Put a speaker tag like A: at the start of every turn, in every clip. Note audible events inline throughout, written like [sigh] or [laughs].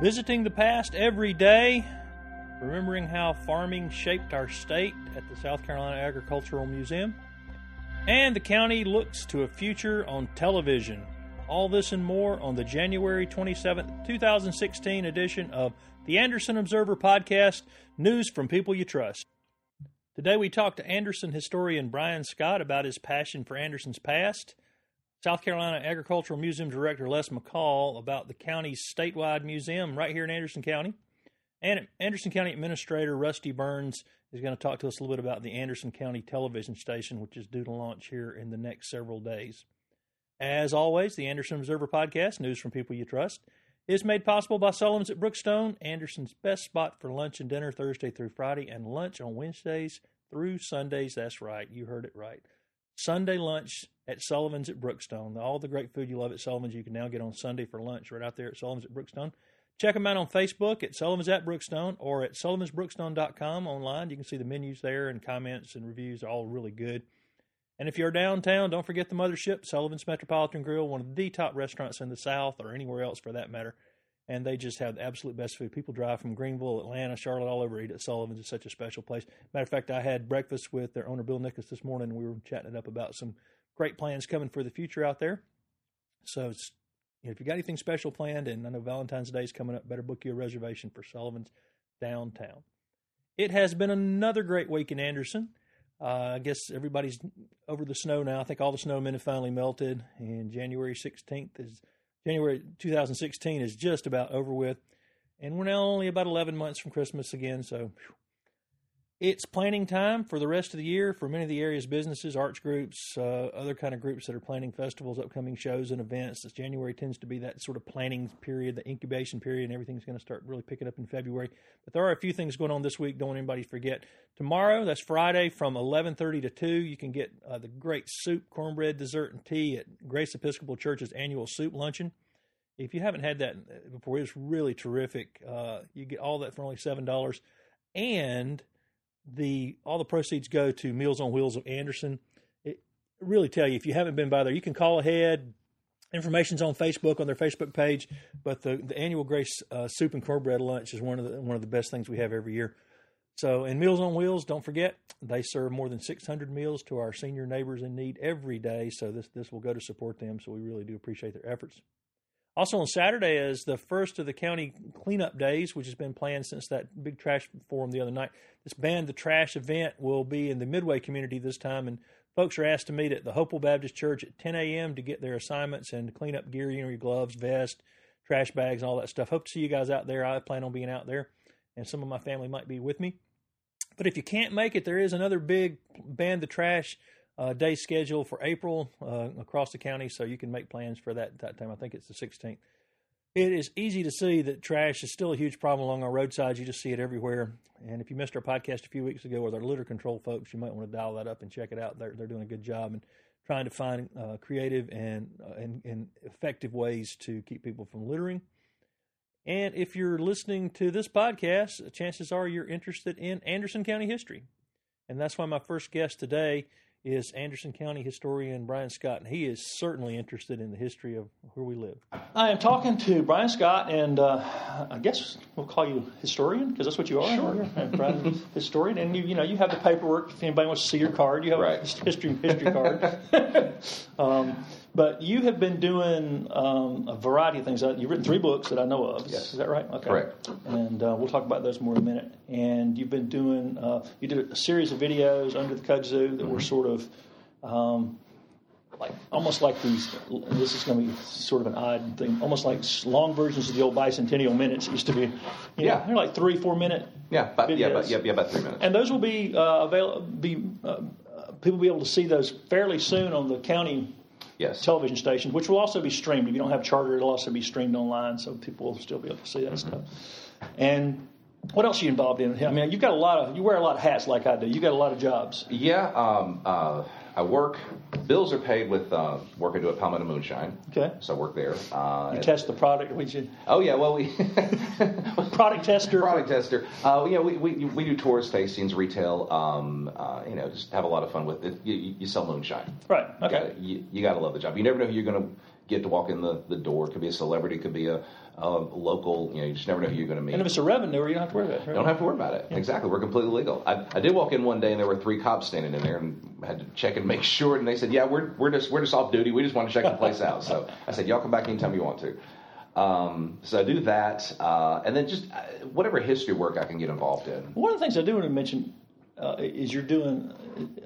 A: Visiting the past every day, remembering how farming shaped our state at the South Carolina Agricultural Museum, and the county looks to a future on television. All this and more on the January 27th, 2016 edition of the Anderson Observer Podcast News from People You Trust. Today we talk to Anderson historian Brian Scott about his passion for Anderson's past South Carolina Agricultural Museum Director Les McCall about the county's statewide museum right here in Anderson County. And Anderson County Administrator Rusty Burns is going to talk to us a little bit about the Anderson County television station, which is due to launch here in the next several days. As always, the Anderson Observer Podcast, news from people you trust, is made possible by Sullivan's at Brookstone, Anderson's best spot for lunch and dinner Thursday through Friday, and lunch on Wednesdays through Sundays. That's right, you heard it right. Sunday lunch at Sullivan's at Brookstone. All the great food you love at Sullivan's you can now get on Sunday for lunch right out there at Sullivan's at Brookstone. Check them out on Facebook at Sullivan's at Brookstone or at sullivansbrookstone.com online. You can see the menus there and comments and reviews are all really good. And if you're downtown, don't forget the mothership, Sullivan's Metropolitan Grill, one of the top restaurants in the South or anywhere else for that matter. And they just have the absolute best food. People drive from Greenville, Atlanta, Charlotte, all over eat at Sullivan's. It's such a special place. Matter of fact, I had breakfast with their owner, Bill Nichols, this morning, we were chatting it up about some great plans coming for the future out there. So you know, if you got anything special planned, and I know Valentine's Day is coming up, better book you a reservation for Sullivan's downtown. It has been another great week in Anderson. Uh, I guess everybody's over the snow now. I think all the snowmen have finally melted, and January 16th is January 2016 is just about over with, and we're now only about 11 months from Christmas again. So whew, it's planning time for the rest of the year for many of the area's businesses, arts groups, uh, other kind of groups that are planning festivals, upcoming shows, and events. This January tends to be that sort of planning period, the incubation period, and everything's going to start really picking up in February. But there are a few things going on this week. Don't anybody forget. Tomorrow, that's Friday, from 11:30 to 2, you can get uh, the great soup, cornbread, dessert, and tea at Grace Episcopal Church's annual soup luncheon. If you haven't had that before, it's really terrific. Uh, you get all that for only seven dollars, and the all the proceeds go to Meals on Wheels of Anderson. It really tell you if you haven't been by there, you can call ahead. Information's on Facebook on their Facebook page, but the, the annual Grace uh, Soup and Cornbread Lunch is one of the one of the best things we have every year. So, and Meals on Wheels, don't forget they serve more than 600 meals to our senior neighbors in need every day. So this this will go to support them. So we really do appreciate their efforts. Also on Saturday is the first of the county cleanup days, which has been planned since that big trash forum the other night. This Ban the Trash event will be in the Midway community this time, and folks are asked to meet at the Hopewell Baptist Church at 10 a.m. to get their assignments and clean up gear, you know, your gloves, vest, trash bags, and all that stuff. Hope to see you guys out there. I plan on being out there, and some of my family might be with me. But if you can't make it, there is another big Ban the Trash uh, day schedule for April uh, across the county, so you can make plans for that that time. I think it's the 16th. It is easy to see that trash is still a huge problem along our roadsides. You just see it everywhere. And if you missed our podcast a few weeks ago with our litter control folks, you might want to dial that up and check it out. They're they're doing a good job and trying to find uh, creative and, uh, and and effective ways to keep people from littering. And if you're listening to this podcast, chances are you're interested in Anderson County history. And that's why my first guest today is Anderson County historian Brian Scott, and he is certainly interested in the history of where we live. I am talking to Brian Scott, and uh, I guess we'll call you historian because that's what you are.
B: Sure, [laughs]
A: Brian, historian, and you you know you have the paperwork. If anybody wants to see your card, you have
B: right.
A: a history history card. [laughs] um, but you have been doing um, a variety of things. Uh, you've written three books that I know of.
B: Yes.
A: Is that right? Okay.
B: Correct.
A: And uh, we'll talk about those more in a minute. And you've been doing, uh, you did a series of videos under the kudzu that were sort of um, like almost like these. This is going to be sort of an odd thing, almost like long versions of the old bicentennial minutes used to be. You know,
B: Yeah.
A: they're like three, four minute.
B: Yeah, yeah,
A: videos.
B: about, yeah, yeah, about three minutes.
A: And those will be uh, available. Be uh, people will be able to see those fairly soon on the county
B: yes.
A: television stations, which will also be streamed. If you don't have charter, it'll also be streamed online, so people will still be able to see that stuff. And what else are you involved in? I mean, you've got a lot of you wear a lot of hats like I do. You got a lot of jobs.
B: Yeah, um, uh, I work. Bills are paid with uh, working to a Palmetto Moonshine.
A: Okay.
B: So I work there. Uh,
A: You test the product. We should
B: oh yeah, well we [laughs]
A: product tester.
B: product tester. Uh, yeah, we, we we do tours, tastings, retail. Um, uh, you know, just have a lot of fun with it. You, you, you sell moonshine.
A: Right.
B: You
A: Okay.
B: gotta- You, you got to love the job. You never know who you're going to get to walk in the, the door. It could be a celebrity, it could be a, a local. You know, you just never know who you're going to meet.
A: And if it's a revenue, you don't have to worry about it.
B: You don't have to worry about it. Exactly. We're completely legal. I, I did walk in one day and there were three cops standing in there and had to check and make [laughs] sure. And they said, "Yeah, we're we're just we're just off duty. We just want to check the place out." So I said, "Y'all come back anytime you want to." Um, so I do that, uh, and then just uh, whatever history work I can get involved in.
A: One of the things I do want to mention uh, is you're doing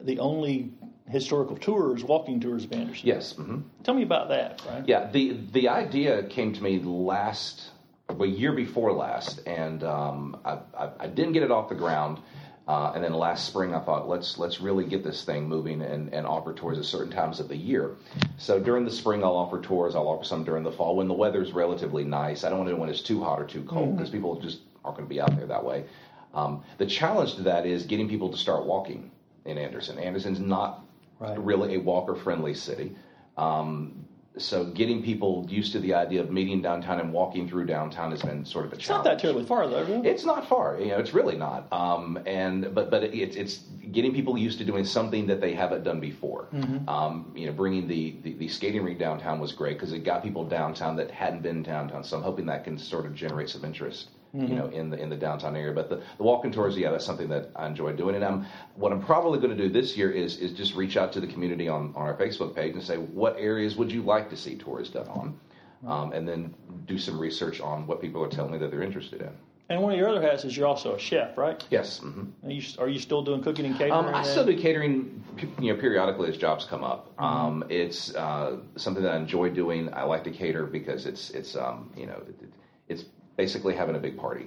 A: the only historical tours, walking tours of Anderson.
B: Yes. Mm-hmm.
A: Tell me about that, Brian.
B: Yeah. The the idea came to me last, a year before last, and um, I, I, I didn't get it off the ground. Uh, and then last spring, I thought let's let's really get this thing moving and, and offer tours at certain times of the year. So during the spring, I'll offer tours. I'll offer some during the fall when the weather's relatively nice. I don't want to do when it's too hot or too cold because people just aren't going to be out there that way. Um, the challenge to that is getting people to start walking in Anderson. Anderson's not
A: Right.
B: really a walker friendly city. Um, so getting people used to the idea of meeting downtown and walking through downtown has been sort of a challenge.
A: It's not that terribly far, though, really.
B: It's not far, you know. It's really not. Um, and but but it's it's getting people used to doing something that they haven't done before.
A: Mm-hmm.
B: Um, you know, bringing the, the, the skating rink downtown was great because it got people downtown that hadn't been downtown. So I'm hoping that can sort of generate some interest.
A: Mm-hmm.
B: You know, in the in the downtown area, but the, the walking tours, yeah, that's something that I enjoy doing. And I'm what I'm probably going to do this year is is just reach out to the community on, on our Facebook page and say what areas would you like to see tours done on, um, and then do some research on what people are telling me that they're interested in.
A: and one of your other hats is you're also a chef, right?
B: Yes. hmm
A: Are you, are you still doing cooking and catering?
B: Um, I still do catering, you know, periodically as jobs come up.
A: Mm-hmm.
B: Um, it's uh, something that I enjoy doing. I like to cater because it's it's um, you know, it- it's basically having a big party.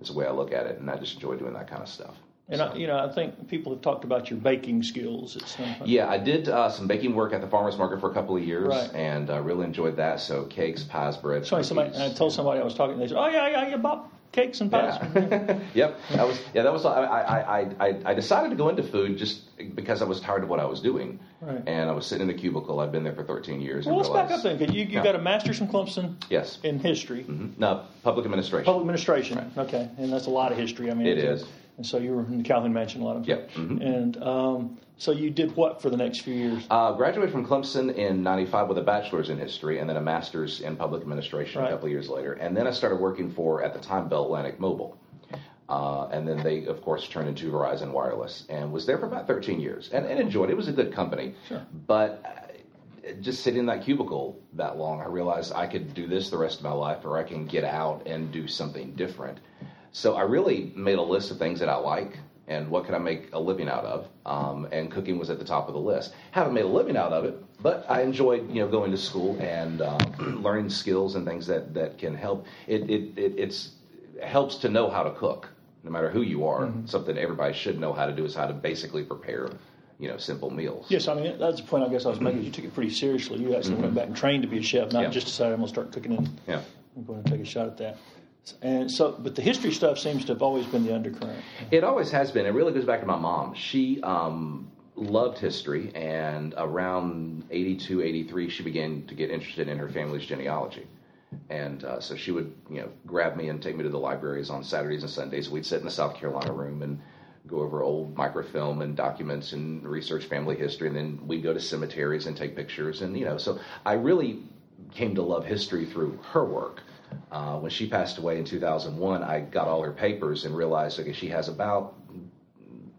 B: Is the way I look at it, and I just enjoy doing that kind of stuff.
A: And I, you know, I think people have talked about your baking skills at some point.
B: Yeah, I did uh, some baking work at the farmers market for a couple of years,
A: Right.
B: and uh, really enjoyed that. So cakes, pies, bread.
A: Sorry, somebody. I told somebody I was talking. To they said, "Oh yeah, yeah, yeah, bought cakes and pies."
B: Yeah. [laughs] yep. That was yeah. That was I, I, I, I, I decided to go into food just because I was tired of what I was doing,
A: Right.
B: and I was sitting in a cubicle. I've been there for 13 years.
A: Well,
B: and
A: let's back
B: realized,
A: up then. you you
B: Yeah.
A: got a master's from Clemson
B: Yes.
A: in history,
B: Mhm. No, public administration.
A: public administration. Okay, and that's a lot of history. I mean, it's-
B: is.
A: And so you were in the Calhoun Mansion a lot of
B: Yep. Mhm.
A: And um, so you did what for the next few years?
B: Uh, graduated from Clemson in '95 with a bachelor's in history and then a master's in public administration
A: Right.
B: a couple of years later. And then I started working for, at the time, Bell Atlantic Mobile. Uh, and then they, of course, turned into Verizon Wireless and was there for about 13 years and, and enjoyed it. It was a good company.
A: Sure.
B: But uh, just sitting in that cubicle that long, I realized I could do this the rest of my life or I can get out and do something different. So I really made a list of things that I like and what could I make a living out of. Um, and cooking was at the top of the list. Haven't made a living out of it, but I enjoyed you know going to school and um, [clears throat] learning skills and things that, that can help. It, it, it it's it helps to know how to cook, no matter who you are. Something everybody should know how to do is how to basically prepare you know simple meals.
A: Yes, I mean that's the point I guess I was making. You took it pretty seriously. You actually went back and trained to be a chef, not
B: Yeah.
A: just decided I'm going to start cooking and
B: Yeah.
A: I'm going to take a shot at that. And so, but the history stuff seems to have always been the undercurrent.
B: It always has been. It really goes back to my mom. She um, loved history, and around 82, 83, she began to get interested in her family's genealogy. And uh, so she would, you know, grab me and take me to the libraries on Saturdays and Sundays. We'd sit in the South Carolina room and go over old microfilm and documents and research family history. And then we'd go to cemeteries and take pictures. And, you know, so I really came to love history through her work. Uh, when she passed away in 2001, I got all her papers and realized, okay, she has about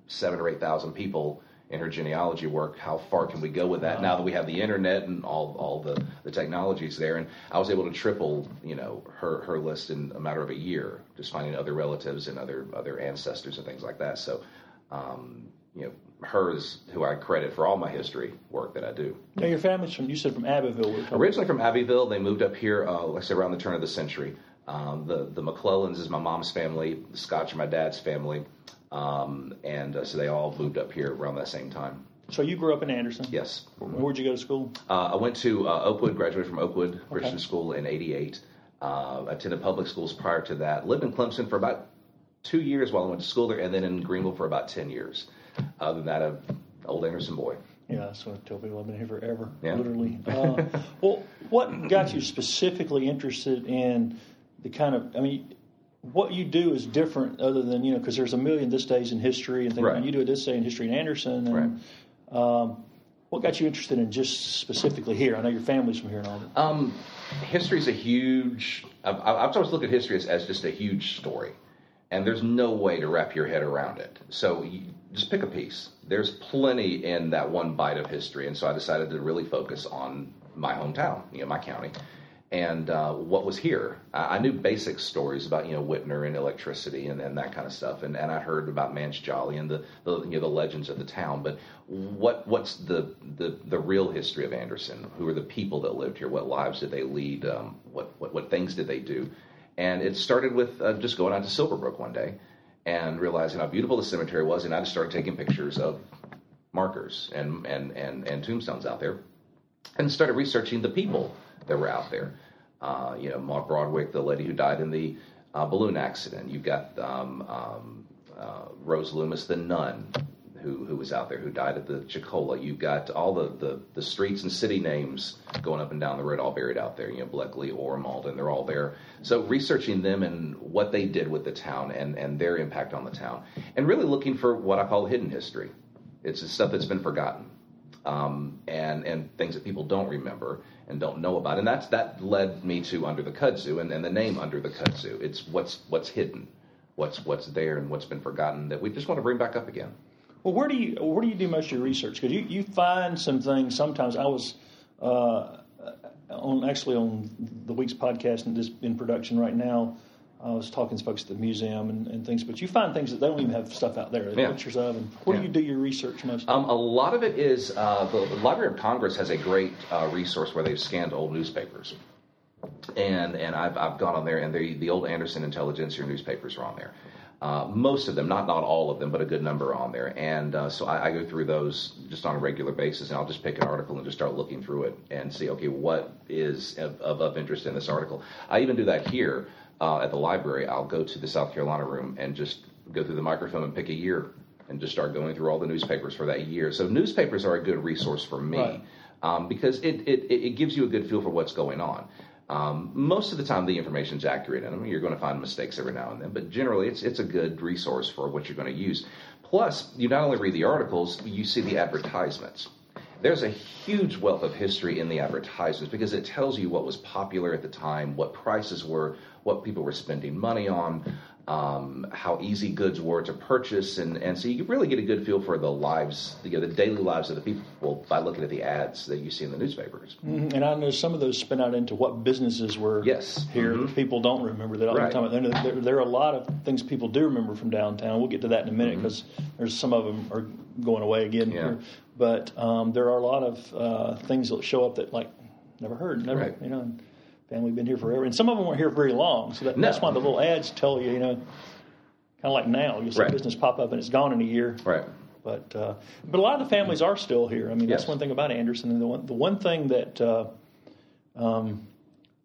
B: seven or eight thousand people in her genealogy work. How far can we go with that now that we have the internet and all all the the technologies there? And I was able to triple, you know, her her list in a matter of a year, just finding other relatives and other other ancestors and things like that. So, um, you know, her is who I credit for all my history work that I do.
A: Now your family's from you said from Abbeville. We were talking-
B: Originally from Abbeville, they moved up here, uh, like I said, around the turn of the century. Um, the the McClellans is my mom's family. The Scotts are my dad's family, um, and uh, so they all moved up here around that same time.
A: So you grew up in Anderson.
B: Yes,
A: Where'd you go to school?
B: uh, I went to uh, Oakwood, graduated from Oakwood Christian School in '88. Uh, attended public schools prior to that. Lived in Clemson for about two years while I went to school there, and then in Greenville for about ten years. Other than that, a old Anderson boy.
A: Yeah, what I tell people. I've been here forever,
B: Yeah.
A: literally. [laughs] Uh, well, what got you specifically interested in the kind of? I mean, what you do is different, other than you know, because there's a million this days in history and things.
B: Right.
A: And you do it this day in history in Anderson. And, um, what got you interested in just specifically here? I know your family's from here and all that.
B: Um, history is a huge. I've, I've always looked at history as, as just a huge story, and there's no way to wrap your head around it. So just pick a piece. There's plenty in that one bite of history, and so I decided to really focus on my hometown, you know, my county, and uh, what was here. I, I, knew basic stories about you know Whitner and electricity and, and that kind of stuff, and, and I heard about Manse Jolly and the, the you know the legends of the town. But what what's the, the the real history of Anderson? Who are the people that lived here? What lives did they lead? Um, what, what what things did they do? And it started with uh, just going out to Silverbrook one day and realizing how beautiful the cemetery was, and I just started taking pictures of markers and and and, and tombstones out there, and started researching the people that were out there. Uh, you know, Maud Broadwick, the lady who died in the uh, balloon accident. You've got um, um, uh, Rose Loomis, the nun, who, who was out there, who died at the Chiquola. You've got all the, the, the, streets and city names going up and down the road, all buried out there. You know, Bleckley, Ormond, Malden, they're all there. So researching them and what they did with the town and, and their impact on the town, and really looking for what I call hidden history. It's the stuff that's been forgotten um, and and things that people don't remember and don't know about. And that's that led me to Under the Kudzu and, and the name Under the Kudzu. It's what's what's hidden, what's what's there, and what's been forgotten that we just want to bring back up again.
A: Well, where do you where do you do most of your research? Because you, you find some things. Sometimes I was uh, on actually on the week's podcast and just in production right now I was talking to folks at the museum and, and, things, but you find things that they don't even have stuff out there, yeah. pictures of. And where yeah. do you do your research most?
B: Um, a lot of it is uh, the, Library of Congress has a great uh, resource where they've scanned old newspapers, and and I've, I've gone on there, and the the old Anderson Intelligencer newspapers are on there. Uh, most of them, not not all of them, but a good number on there. And uh, so I, I, go through those just on a regular basis, and I'll just pick an article and just start looking through it and see, okay, what is of, of interest in this article. I even do that here uh, at the library, I'll go to the South Carolina room and just go through the microfilm and pick a year and just start going through all the newspapers for that year. So newspapers are a good resource for me right. um, because it, it, it gives you a good feel for what's going on. Um, most of the time, the information is accurate in them. You're going to find mistakes every now and then, but generally, it's it's a good resource for what you're going to use. Plus, you not only read the articles, you see the advertisements there's a huge wealth of history in the advertisements because it tells you what was popular at the time, what prices were, what people were spending money on, um, how easy goods were to purchase, and, and so you really get a good feel for the lives, you know, the daily lives of the people by looking at the ads that you see in the newspapers.
A: Mm-hmm. And I know some of those spin out into what businesses were
B: yes.
A: here. Mm-hmm. People don't remember that all right. the time. There, there, are a lot of things people do remember from downtown. We'll get to that in a minute because mm-hmm. there's some of them are going away again yeah. here. But um, there are a lot of uh, things that show up that like never heard, never right. you know family been here forever, and some of them weren't here very long. So that, no. that's why the little ads tell you, you know, kind of like now, you see right. business pop up and it's gone in a year.
B: Right.
A: But uh, but a lot of the families are still here. I mean, yes. that's one thing about Anderson. And the one the one thing that uh, um,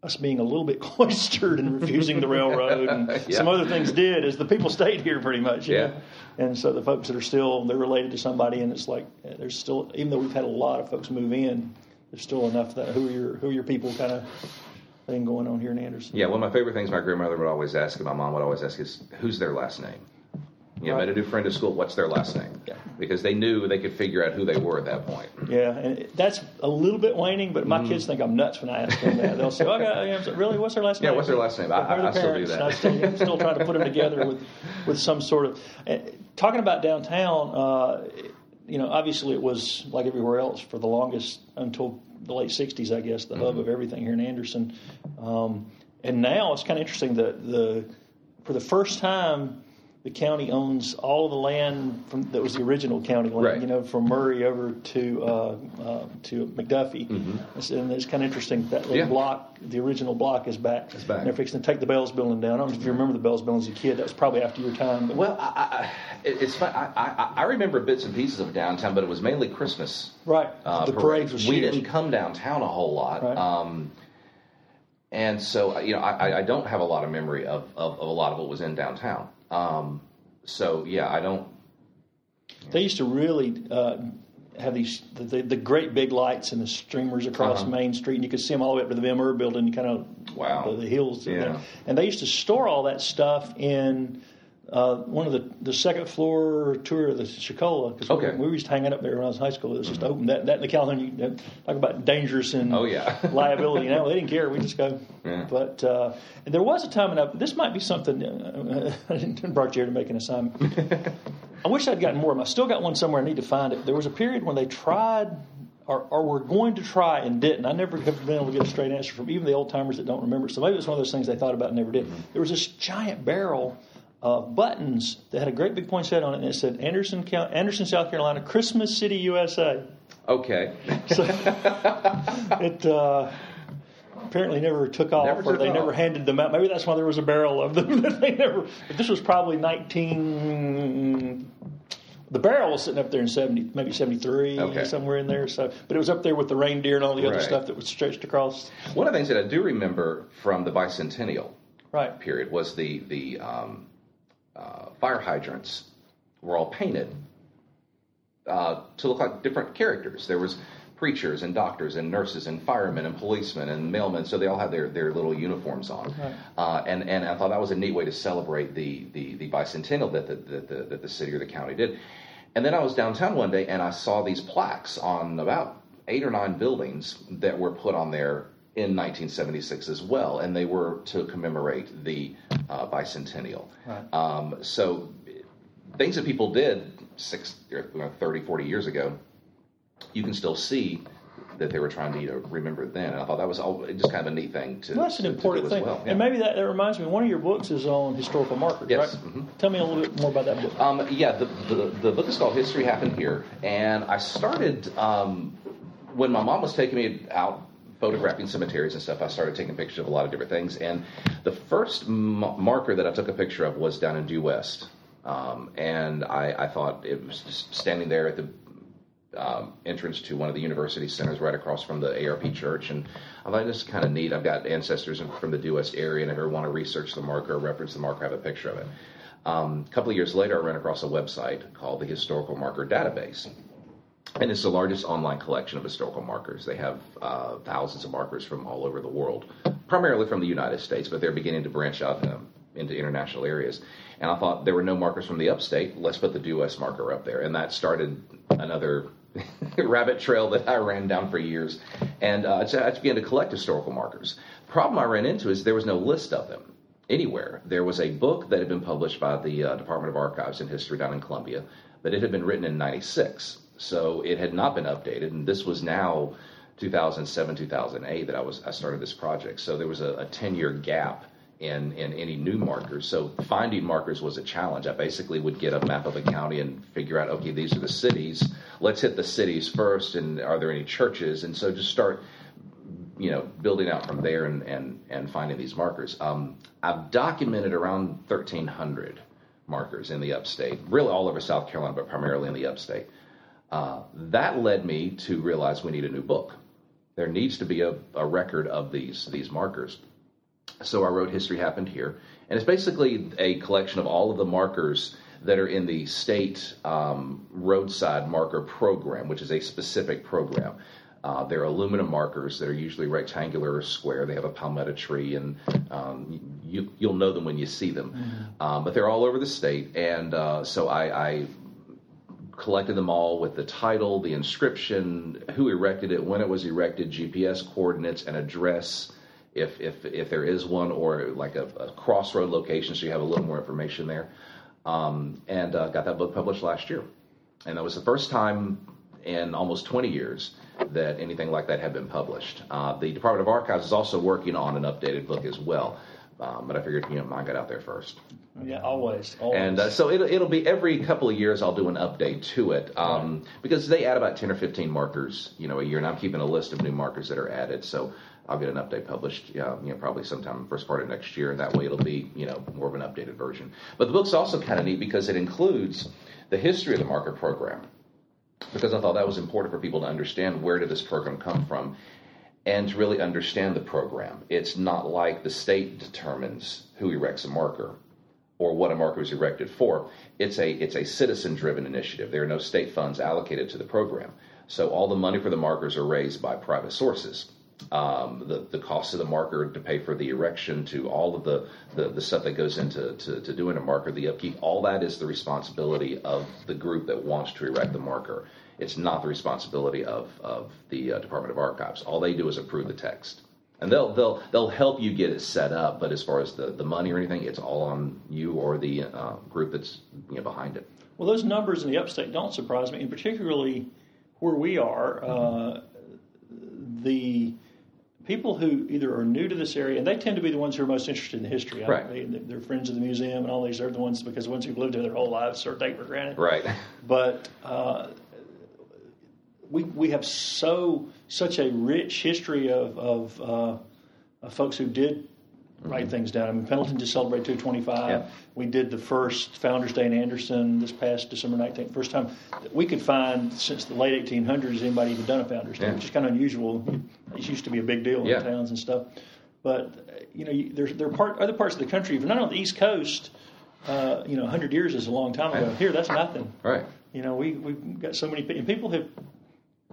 A: us being a little bit [laughs] cloistered and refusing the railroad and [laughs] yeah. some other things did is the people stayed here pretty much.
B: Yeah. Know?
A: And so the folks that are still they're related to somebody, and it's like there's still even though we've had a lot of folks move in, there's still enough that who are your who are your people kind of thing going on here in Anderson.
B: Yeah, one of my favorite things my grandmother would always ask, and my mom would always ask, is who's their last name? You know, right. met a new friend at school. What's their last name? Yeah. Because they knew they could figure out who they were at that point.
A: Yeah, and that's a little bit waning, but my mm. kids think I'm nuts when I ask them that. They'll say, "Oh, okay, really? What's their last name?"
B: Yeah, what's their last name? I, I, I still do that.
A: I still, I'm still trying to put them together with with some sort of. Uh, talking about downtown, uh, you know, obviously it was like everywhere else for the longest until the late '60s, I guess, the mm-hmm. hub of everything here in Anderson. Um, and now it's kind of interesting that the for the first time the county owns all of the land from, that was the original county land.
B: Right.
A: You know, from Murray over to uh, uh, to McDuffie, mm-hmm. and it's kind of interesting that little yeah. block, the original block, is back.
B: It's back.
A: And they're fixing to take the Bells Building down. I don't know if you remember the Bells Building as a kid. That was probably after your time.
B: But. Well, I, I, it's fun. I, I, I, remember bits and pieces of downtown, but it was mainly Christmas.
A: Right. Uh, the parades.
B: parades we didn't come downtown a whole lot.
A: Right.
B: Um, and so, you know, I, I don't have a lot of memory of, of, of a lot of what was in downtown. Um, so, yeah, I don't.
A: They used to really uh, have these the, the, great big lights and the streamers across uh-huh. Main Street, and you could see them all the way up to the VMR building, kind of
B: wow
A: the, the hills.
B: Yeah.
A: And they used to store all that stuff in uh, one of the the second floor tour of the Chiquola because okay. we, we, used to hang up there when I was in high school. It was just mm-hmm. open. That, that in the California, talk about dangerous and
B: oh, yeah. [laughs]
A: liability. You know, they didn't care. We just go. Yeah. But uh, there was a time, and I, this might be something uh, [laughs] I didn't brought you here to make an assignment. [laughs] I wish I'd gotten more of them. I still got one somewhere. I need to find it. There was a period when they tried or, or were going to try and didn't. I never have been able to get a straight answer from even the old timers that don't remember. So maybe it's one of those things they thought about and never did. Mm-hmm. There was this giant barrel of buttons that had a great big poinsettia on it, and it said Anderson, Anderson, South Carolina, Christmas City, USA.
B: Okay. [laughs]
A: so it uh, apparently never took off,
B: never
A: or they
B: off.
A: never handed them out. Maybe that's why there was a barrel of them [laughs] that they never. But this was probably 19 the barrel was sitting up there in 70, maybe 73, okay. somewhere in there. So, But it was up there with the reindeer and all the other stuff that was stretched across.
B: One of the things that I do remember from the bicentennial
A: right.
B: period was the, the um, uh, fire hydrants were all painted uh, to look like different characters. There was preachers and doctors and nurses and firemen and policemen and mailmen, so they all had their, their little uniforms on. Right. Uh, and, and I thought that was a neat way to celebrate the, the, the bicentennial that the, that, the, that the city or the county did. And then I was downtown one day and I saw these plaques on about eight or nine buildings that were put on there in 1976 as well, and they were to commemorate the uh, bicentennial. Right. Um, so things that people did six, 30, 40 years ago you can still see that they were trying to you know, remember then. And I thought that was all, just kind of a neat thing to.
A: Well, that's an important thing.
B: Well. Yeah.
A: And maybe that, that reminds me. One of your books is on historical markers,
B: yes.
A: right?
B: Mm-hmm.
A: Tell me a little bit more about that book.
B: Um, yeah, the, the, the book is called History Happened Here, and I started um, when my mom was taking me out photographing cemeteries and stuff, I started taking pictures of a lot of different things. And the first m- marker that I took a picture of was down in Due West. Um, and I, I, thought it was just standing there at the um, entrance to one of the university centers right across from the ARP church. And I thought this is kind of neat. I've got ancestors from the Due West area, and if I ever want to research the marker or reference the marker, I have a picture of it. Um, a couple of years later, I ran across a website called the Historical Marker Database. And it's the largest online collection of historical markers. They have uh, thousands of markers from all over the world, primarily from the United States, but they're beginning to branch out um, into international areas. And I thought there were no markers from the upstate. Let's put the Due marker up there. And that started another [laughs] rabbit trail that I ran down for years. And uh, I began to collect historical markers. The Problem I ran into is there was no list of them anywhere. There was a book that had been published by the uh, Department of Archives and History down in Columbia, but it had been written in 96. So it had not been updated. And this was now 2007, 2008 that I was I started this project. So there was a, a 10 year gap in, in any new markers. So finding markers was a challenge. I basically would get a map of a county and figure out, okay, these are the cities. Let's hit the cities first, and are there any churches? And so just start, you know, building out from there and, and, and finding these markers. Um, I've documented around 1,300 markers in the upstate, really all over South Carolina, but primarily in the upstate. Uh, that led me to realize we need a new book. There needs to be a, a record of these these markers. So I wrote History Happened Here. And it's basically a collection of all of the markers that are in the state um, roadside marker program, which is a specific program. Uh, they're aluminum markers that are usually rectangular or square. They have a palmetto tree, and um, you, will know them when you see them. Mm-hmm. Um, but they're all over the state, and uh, so I, I collected them all with the title, the inscription, who erected it, when it was erected, GPS coordinates, and address if if if there is one, or like a, a crossroad location, so you have a little more information there. Um, and uh, got that book published last year, and that was the first time in almost 20 years that anything like that had been published. Uh, the Department of Archives is also working on an updated book as well. Um, but I figured, you know, mine got out there first.
A: Yeah, always. always.
B: And uh, so it'll, it'll be every couple of years I'll do an update to it um, right. because they add about 10 or 15 markers, you know, a year. And I'm keeping a list of new markers that are added. So I'll get an update published, you know, probably sometime first part of next year, and that way it'll be, you know, more of an updated version. But the book's also kind of neat because it includes the history of the marker program, because I thought that was important for people to understand where did this program come from, and to really understand the program. It's not like the state determines who erects a marker or what a marker is erected for. It's a it's a citizen driven initiative. There are no state funds allocated to the program. So all the money for the markers are raised by private sources um, the the cost of the marker to pay for the erection, to all of the the, the stuff that goes into to, to doing a marker, the upkeep, all that is the responsibility of the group that wants to erect the marker. It's not the responsibility of of the uh, Department of Archives. All they do is approve the text and they'll they'll they'll help you get it set up. But as far as the, the money or anything, it's all on you or the uh, group that's you know, behind it.
A: Well, those numbers in the upstate don't surprise me, and particularly where we are, uh, the people who either are new to this area, and they tend to be the ones who are most interested in history.
B: Right.
A: They, are friends of the museum and all these. They're the ones because the ones who've lived here their whole lives sort of take for granted.
B: Right.
A: But uh, we we have so such a rich history of of, uh, of folks who did write mm-hmm. things down. I mean, Pendleton just celebrated 225.
B: Yeah.
A: We did the first Founders Day in Anderson this past December 19th. First time we could find since the late 1800s anybody even done a Founders Day, yeah. which is kind of unusual. It used to be a big deal in towns and stuff. But you know, there's there are part, other parts of the country, even not on the East Coast. Uh, you know, 100 years is a long time ago. Here, that's nothing.
B: Right.
A: You know, we we've got so many people have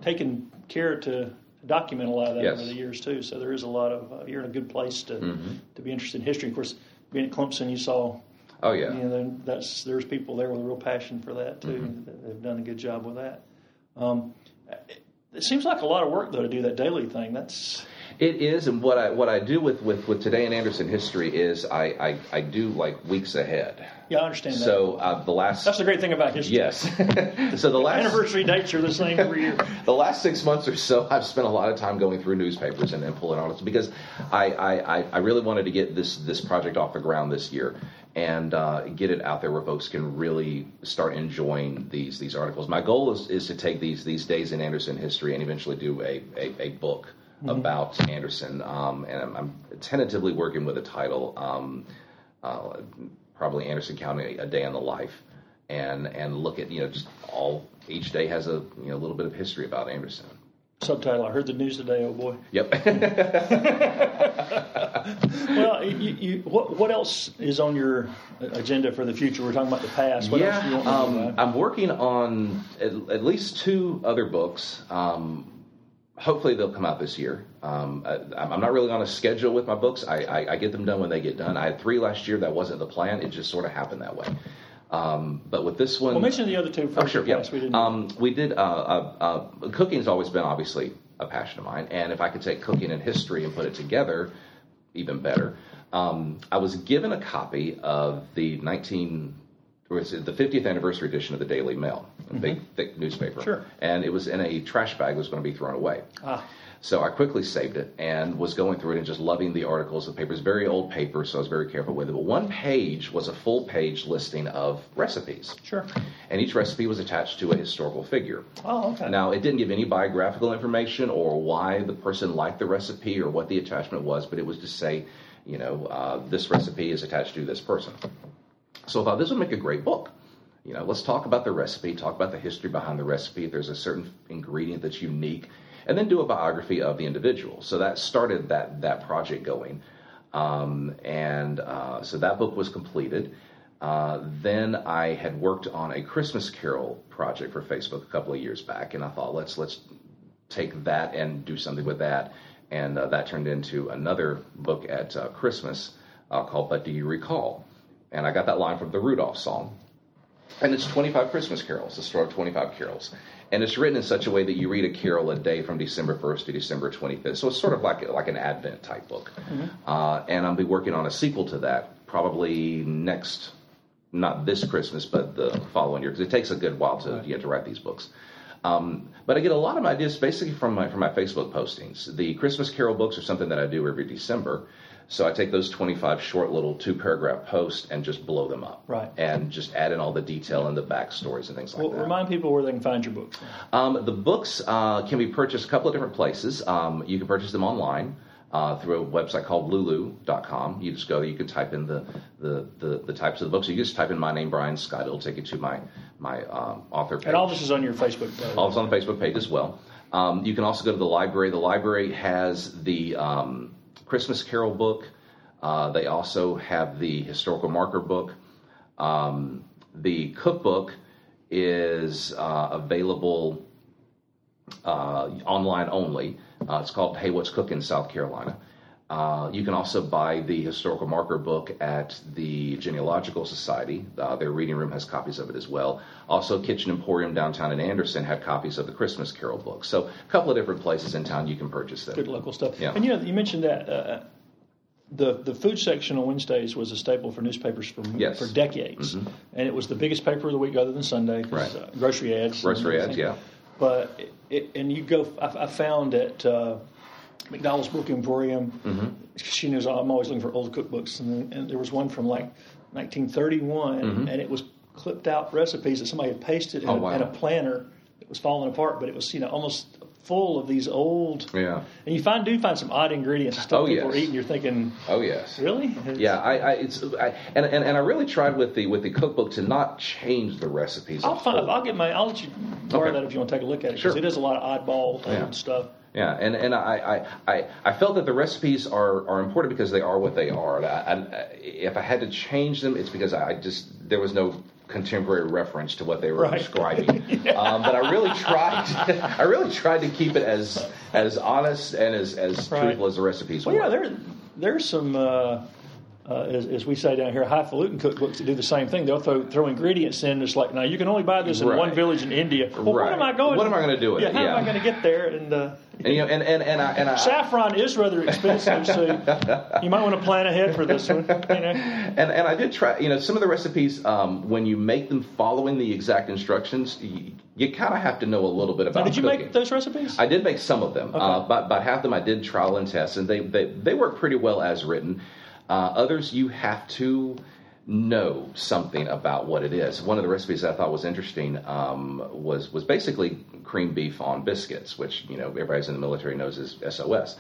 A: taken care to document a lot of that
B: yes.
A: over the years too. So there is a lot of uh, you're in a good place to mm-hmm. to be interested in history. Of course, being at Clemson, you saw.
B: Oh yeah.
A: You know, that's there's people there with a real passion for that too.
B: Mm-hmm.
A: That have done a good job with that. Um, it, it seems like a lot of work though to do that daily thing. That's
B: it is, and what I what I do with, with, with today in Anderson history is I, I, I do like weeks ahead.
A: Yeah, I understand that.
B: So uh, the last
A: that's the great thing about history.
B: Yes. [laughs] so the last
A: anniversary dates are the same every year. [laughs]
B: the last six months or so, I've spent a lot of time going through newspapers and, and pulling articles because I, I, I really wanted to get this this project off the ground this year and uh, get it out there where folks can really start enjoying these these articles. My goal is, is to take these these days in Anderson history and eventually do a, a, a book mm-hmm. about Anderson, um, and I'm, I'm, tentatively working with a title, um, uh, probably Anderson County: A Day in the Life, and and look at you know just all each day has a you know a little bit of history about Anderson.
A: Subtitle: I heard the news today. Oh boy.
B: Yep. [laughs] [laughs]
A: well, you, you, what what else is on your agenda for the future? We're talking about the past. What
B: yeah, um, I'm working on at, at, least two other books. Um, hopefully they'll come out this year. Um, I, am not really on a schedule with my books. I, I, I, get them done when they get done. I had three last year. That wasn't the plan. It just sort of happened that way. Um, but with this one,
A: well, mention the other two first.
B: Oh, sure. Yeah.
A: We, did
B: um, we did. Uh, uh, uh, cooking's always been obviously a passion of mine, and if I could take cooking and history and put it together, even better. Um, I was given a copy of the 19 or was it was the 50th anniversary edition of the Daily Mail, a mm-hmm. big thick newspaper.
A: Sure.
B: And it was in a trash bag that was going to be thrown away.
A: Ah.
B: So I quickly saved it and was going through it and just loving the articles. The paper is very old paper, so I was very careful with it. But one page was a full page listing of recipes.
A: Sure.
B: And each recipe was attached to a historical figure.
A: Oh, okay.
B: Now, it didn't give any biographical information or why the person liked the recipe or what the attachment was, but it was to say, you know, uh, this recipe is attached to this person. So I thought this would make a great book. You know, let's talk about the recipe, talk about the history behind the recipe. There's a certain ingredient that's unique, and then do a biography of the individual. So that started that that project going, um, and uh, so that book was completed. Uh, then I had worked on a Christmas Carol project for Facebook a couple of years back, and I thought let's let's take that and do something with that, and uh, that turned into another book at uh, Christmas uh, called "But Do You Recall." And I got that line from the Rudolph song. And it's 25 Christmas carols, the story of 25 carols. And it's written in such a way that you read a carol a day from December 1st to December 25th. So it's sort of like, like an Advent type book. Mm-hmm. Uh, and I'll be working on a sequel to that probably next, not this Christmas, but the following year, because it takes a good while to, right. to write these books. Um, but I get a lot of ideas basically from my from my Facebook postings. The Christmas Carol books are something that I do every December, so I take those 25 short little two paragraph posts and just blow them up.
A: Right.
B: And just add in all the detail and the backstories and things like that.
A: well,
B: that.
A: Remind people where they can find your books.
B: Um, the books uh, can be purchased a couple of different places. Um, you can purchase them online. Uh, through a website called lulu.com. You just go there, you can type in the, the, the, the, types of the books. You just type in my name, Brian Scott. It'll take you to my, my um, author page.
A: And all this is on your Facebook page.
B: All this on the Facebook page as well. Um, you can also go to the library. The library has the um, Christmas Carol book. Uh, they also have the historical marker book. Um, the cookbook is uh, available uh, online only. Uh, it's called Hey What's Cooking South Carolina. Uh, you can also buy the historical marker book at the Genealogical Society. Uh, their reading room has copies of it as well. Also, Kitchen Emporium downtown in Anderson had copies of the Christmas Carol book. So, a couple of different places in town you can purchase them.
A: Good local stuff. Yeah. And you know, you mentioned that uh, the the food section on Wednesdays was a staple for newspapers for
B: yes.
A: for decades, mm-hmm. and it was the biggest paper of the week other than Sunday.
B: Right. Uh,
A: grocery ads.
B: Grocery ads, yeah.
A: But it, and you go, I, I found at McDonald's Book Emporium. Mm-hmm. She knows I'm always looking for old cookbooks, and, and there was one from like 1931, mm-hmm. and it was clipped out recipes that somebody had pasted in,
B: oh,
A: a,
B: wow.
A: in a planner. that was falling apart, but it was you know almost full of these old.
B: Yeah.
A: And you find do find some odd ingredients stuff
B: oh,
A: people
B: yes.
A: are eating. You're thinking.
B: Oh yes.
A: Really?
B: It's, yeah. I, I it's I, and, and and I really tried with the with the cookbook to not change the recipes.
A: I'll find. I'll get my. I'll let you borrow okay. that if you want to take a look at it because
B: sure.
A: it is a lot of oddball
B: yeah.
A: stuff.
B: Yeah, and and I, I, I felt that the recipes are, are important because they are what they are. I, I, if I had to change them, it's because I just there was no contemporary reference to what they were
A: right.
B: describing. yeah. [laughs] um, but I really tried. I really tried to keep it as as honest and as as right. truthful as the recipes
A: well,
B: were.
A: yeah, there there's some. Uh, uh, as, as, we say down here, highfalutin cookbooks that do the same thing. They'll throw, throw ingredients in. It's like, now you can only buy this in
B: right.
A: one village in India. Well,
B: right.
A: what am I going?
B: What am I going to do with
A: yeah. How
B: yeah.
A: am I going to get there? And, uh,
B: and you know, and and and, I, and I,
A: saffron is rather expensive, so [laughs] you might want to plan ahead for this one. You know?
B: And and I did try. You know, some of the recipes um, when you make them following the exact instructions. You, you kind of have to know a little bit about.
A: Now, did you
B: cooking.
A: make those recipes?
B: I did make some of them,
A: okay.
B: uh, but but half of them I did trial and test, and they they, they work pretty well as written. Uh, others you have to know something about what it is. One of the recipes I thought was interesting um, was was basically cream beef on biscuits, which you know everybody's in the military knows is SOS.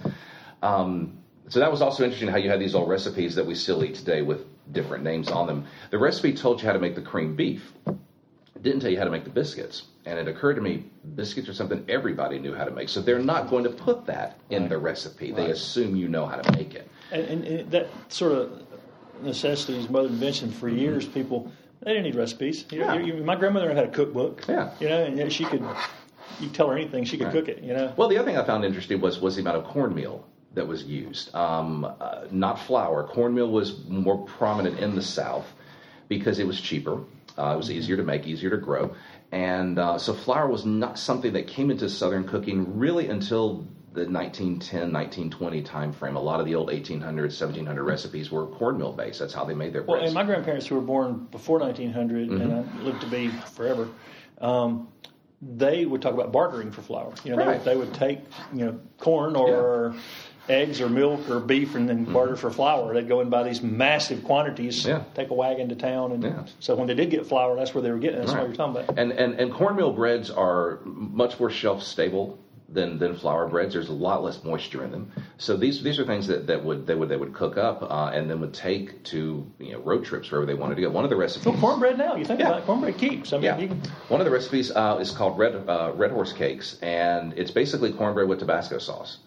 B: Um, so that was also interesting how you had these old recipes that we still eat today with different names on them. The recipe told you how to make the cream beef. It didn't tell you how to make the biscuits. And it occurred to me, biscuits are something everybody knew how to make. So they're not going to put that in
A: right.
B: the recipe.
A: Right.
B: They assume you know how to make it.
A: And, and, and that sort of necessity is mother invention for years. People they didn't need recipes. You know,
B: Yeah.
A: you- my grandmother had a cookbook.
B: Yeah.
A: You know, and she could. You tell her anything, she could
B: Right.
A: cook it. You know.
B: Well, the other thing I found interesting was was the amount of cornmeal that was used. Um, uh, not flour. Cornmeal was more prominent in the South because it was cheaper. Uh, it was easier to make, easier to grow, and uh, so flour was not something that came into Southern cooking really until the 1910, 1920 time frame. A lot of the old 1800, 1700 recipes were cornmeal based. That's how they made their bread.
A: Well, and my grandparents who were born before 1900
B: Mm-hmm.
A: and I lived to be forever, um, they would talk about bartering for flour. You know, they,
B: Right.
A: would, they would take you know corn or eggs or milk or beef and then barter for flour. They'd go and buy these massive quantities,
B: Mm-hmm. Yeah.
A: take a wagon to town, and
B: Yeah.
A: so when they did get flour, that's where they were getting. it. That's what
B: Right.
A: you're talking about.
B: And, and and cornmeal breads are much more shelf stable than than flour breads. There's a lot less moisture in them. So these these are things that, that would they would they would cook up uh, and then would take to you know road trips wherever they wanted to go. One of the recipes.
A: So cornbread now, you think
B: Yeah.
A: about it, cornbread keeps. I mean,
B: Yeah,
A: can,
B: one of the recipes uh, is called red uh, red horse cakes, and it's basically cornbread with Tabasco sauce.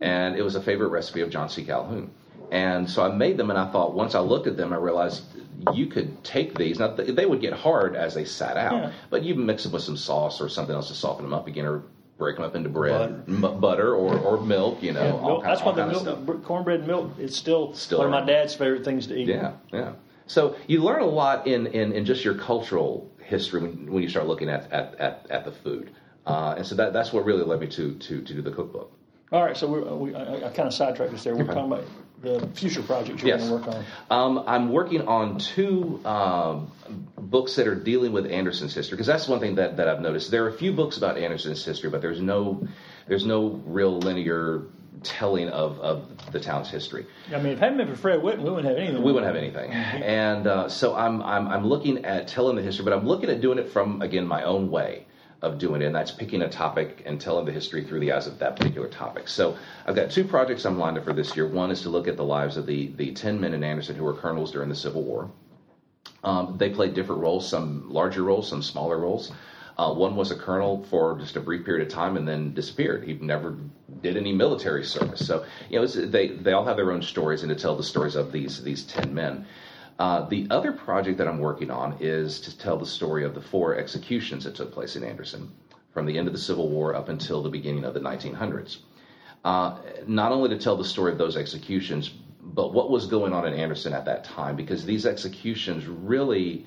B: And it was a favorite recipe of John C. Calhoun. And so I made them, and I thought once I looked at them, I realized you could take these. Now they would get hard as they sat out,
A: Yeah.
B: but you mix them with some sauce or something else to soften them up again, or break them up into bread,
A: Butter.
B: M- butter or, or milk. You know,
A: yeah, milk,
B: kind,
A: that's why the milk, cornbread and milk is still,
B: Still
A: one of my dad's favorite things to eat.
B: Yeah, yeah. So you learn a lot in, in, in just your cultural history when, when you start looking at, at, at, at the food. Uh, and so that, that's what really led me to, to, to do the cookbook.
A: All right, so we're, we, I, I kind of sidetracked us there. We're talking about the future projects you're
B: Yes.
A: going to work on.
B: Um, I'm working on two um, books that are dealing with Anderson's history because that's one thing that, that I've noticed. There are a few books about Anderson's history, but there's no there's no real linear telling of, of the town's history.
A: I mean, if it hadn't been for Fred Whitten, we wouldn't have anything.
B: We wouldn't have anything, and uh, so I'm, I'm I'm looking at telling the history, but I'm looking at doing it from again my own way of doing it, and that's picking a topic and telling the history through the eyes of that particular topic. So I've got two projects I'm lined up for this year. One is to look at the lives of the the ten men in Anderson who were colonels during the Civil War. Um, they played different roles, some larger roles, some smaller roles. Uh, one was a colonel for just a brief period of time and then disappeared. He never did any military service. So you know, they they all have their own stories, and to tell the stories of these these ten men. Uh, the other project that I'm working on is to tell the story of the four executions that took place in Anderson. from the end of the Civil War up until the beginning of the 1900s. Uh, not only to tell the story of those executions, but what was going on in Anderson at that time, because these executions really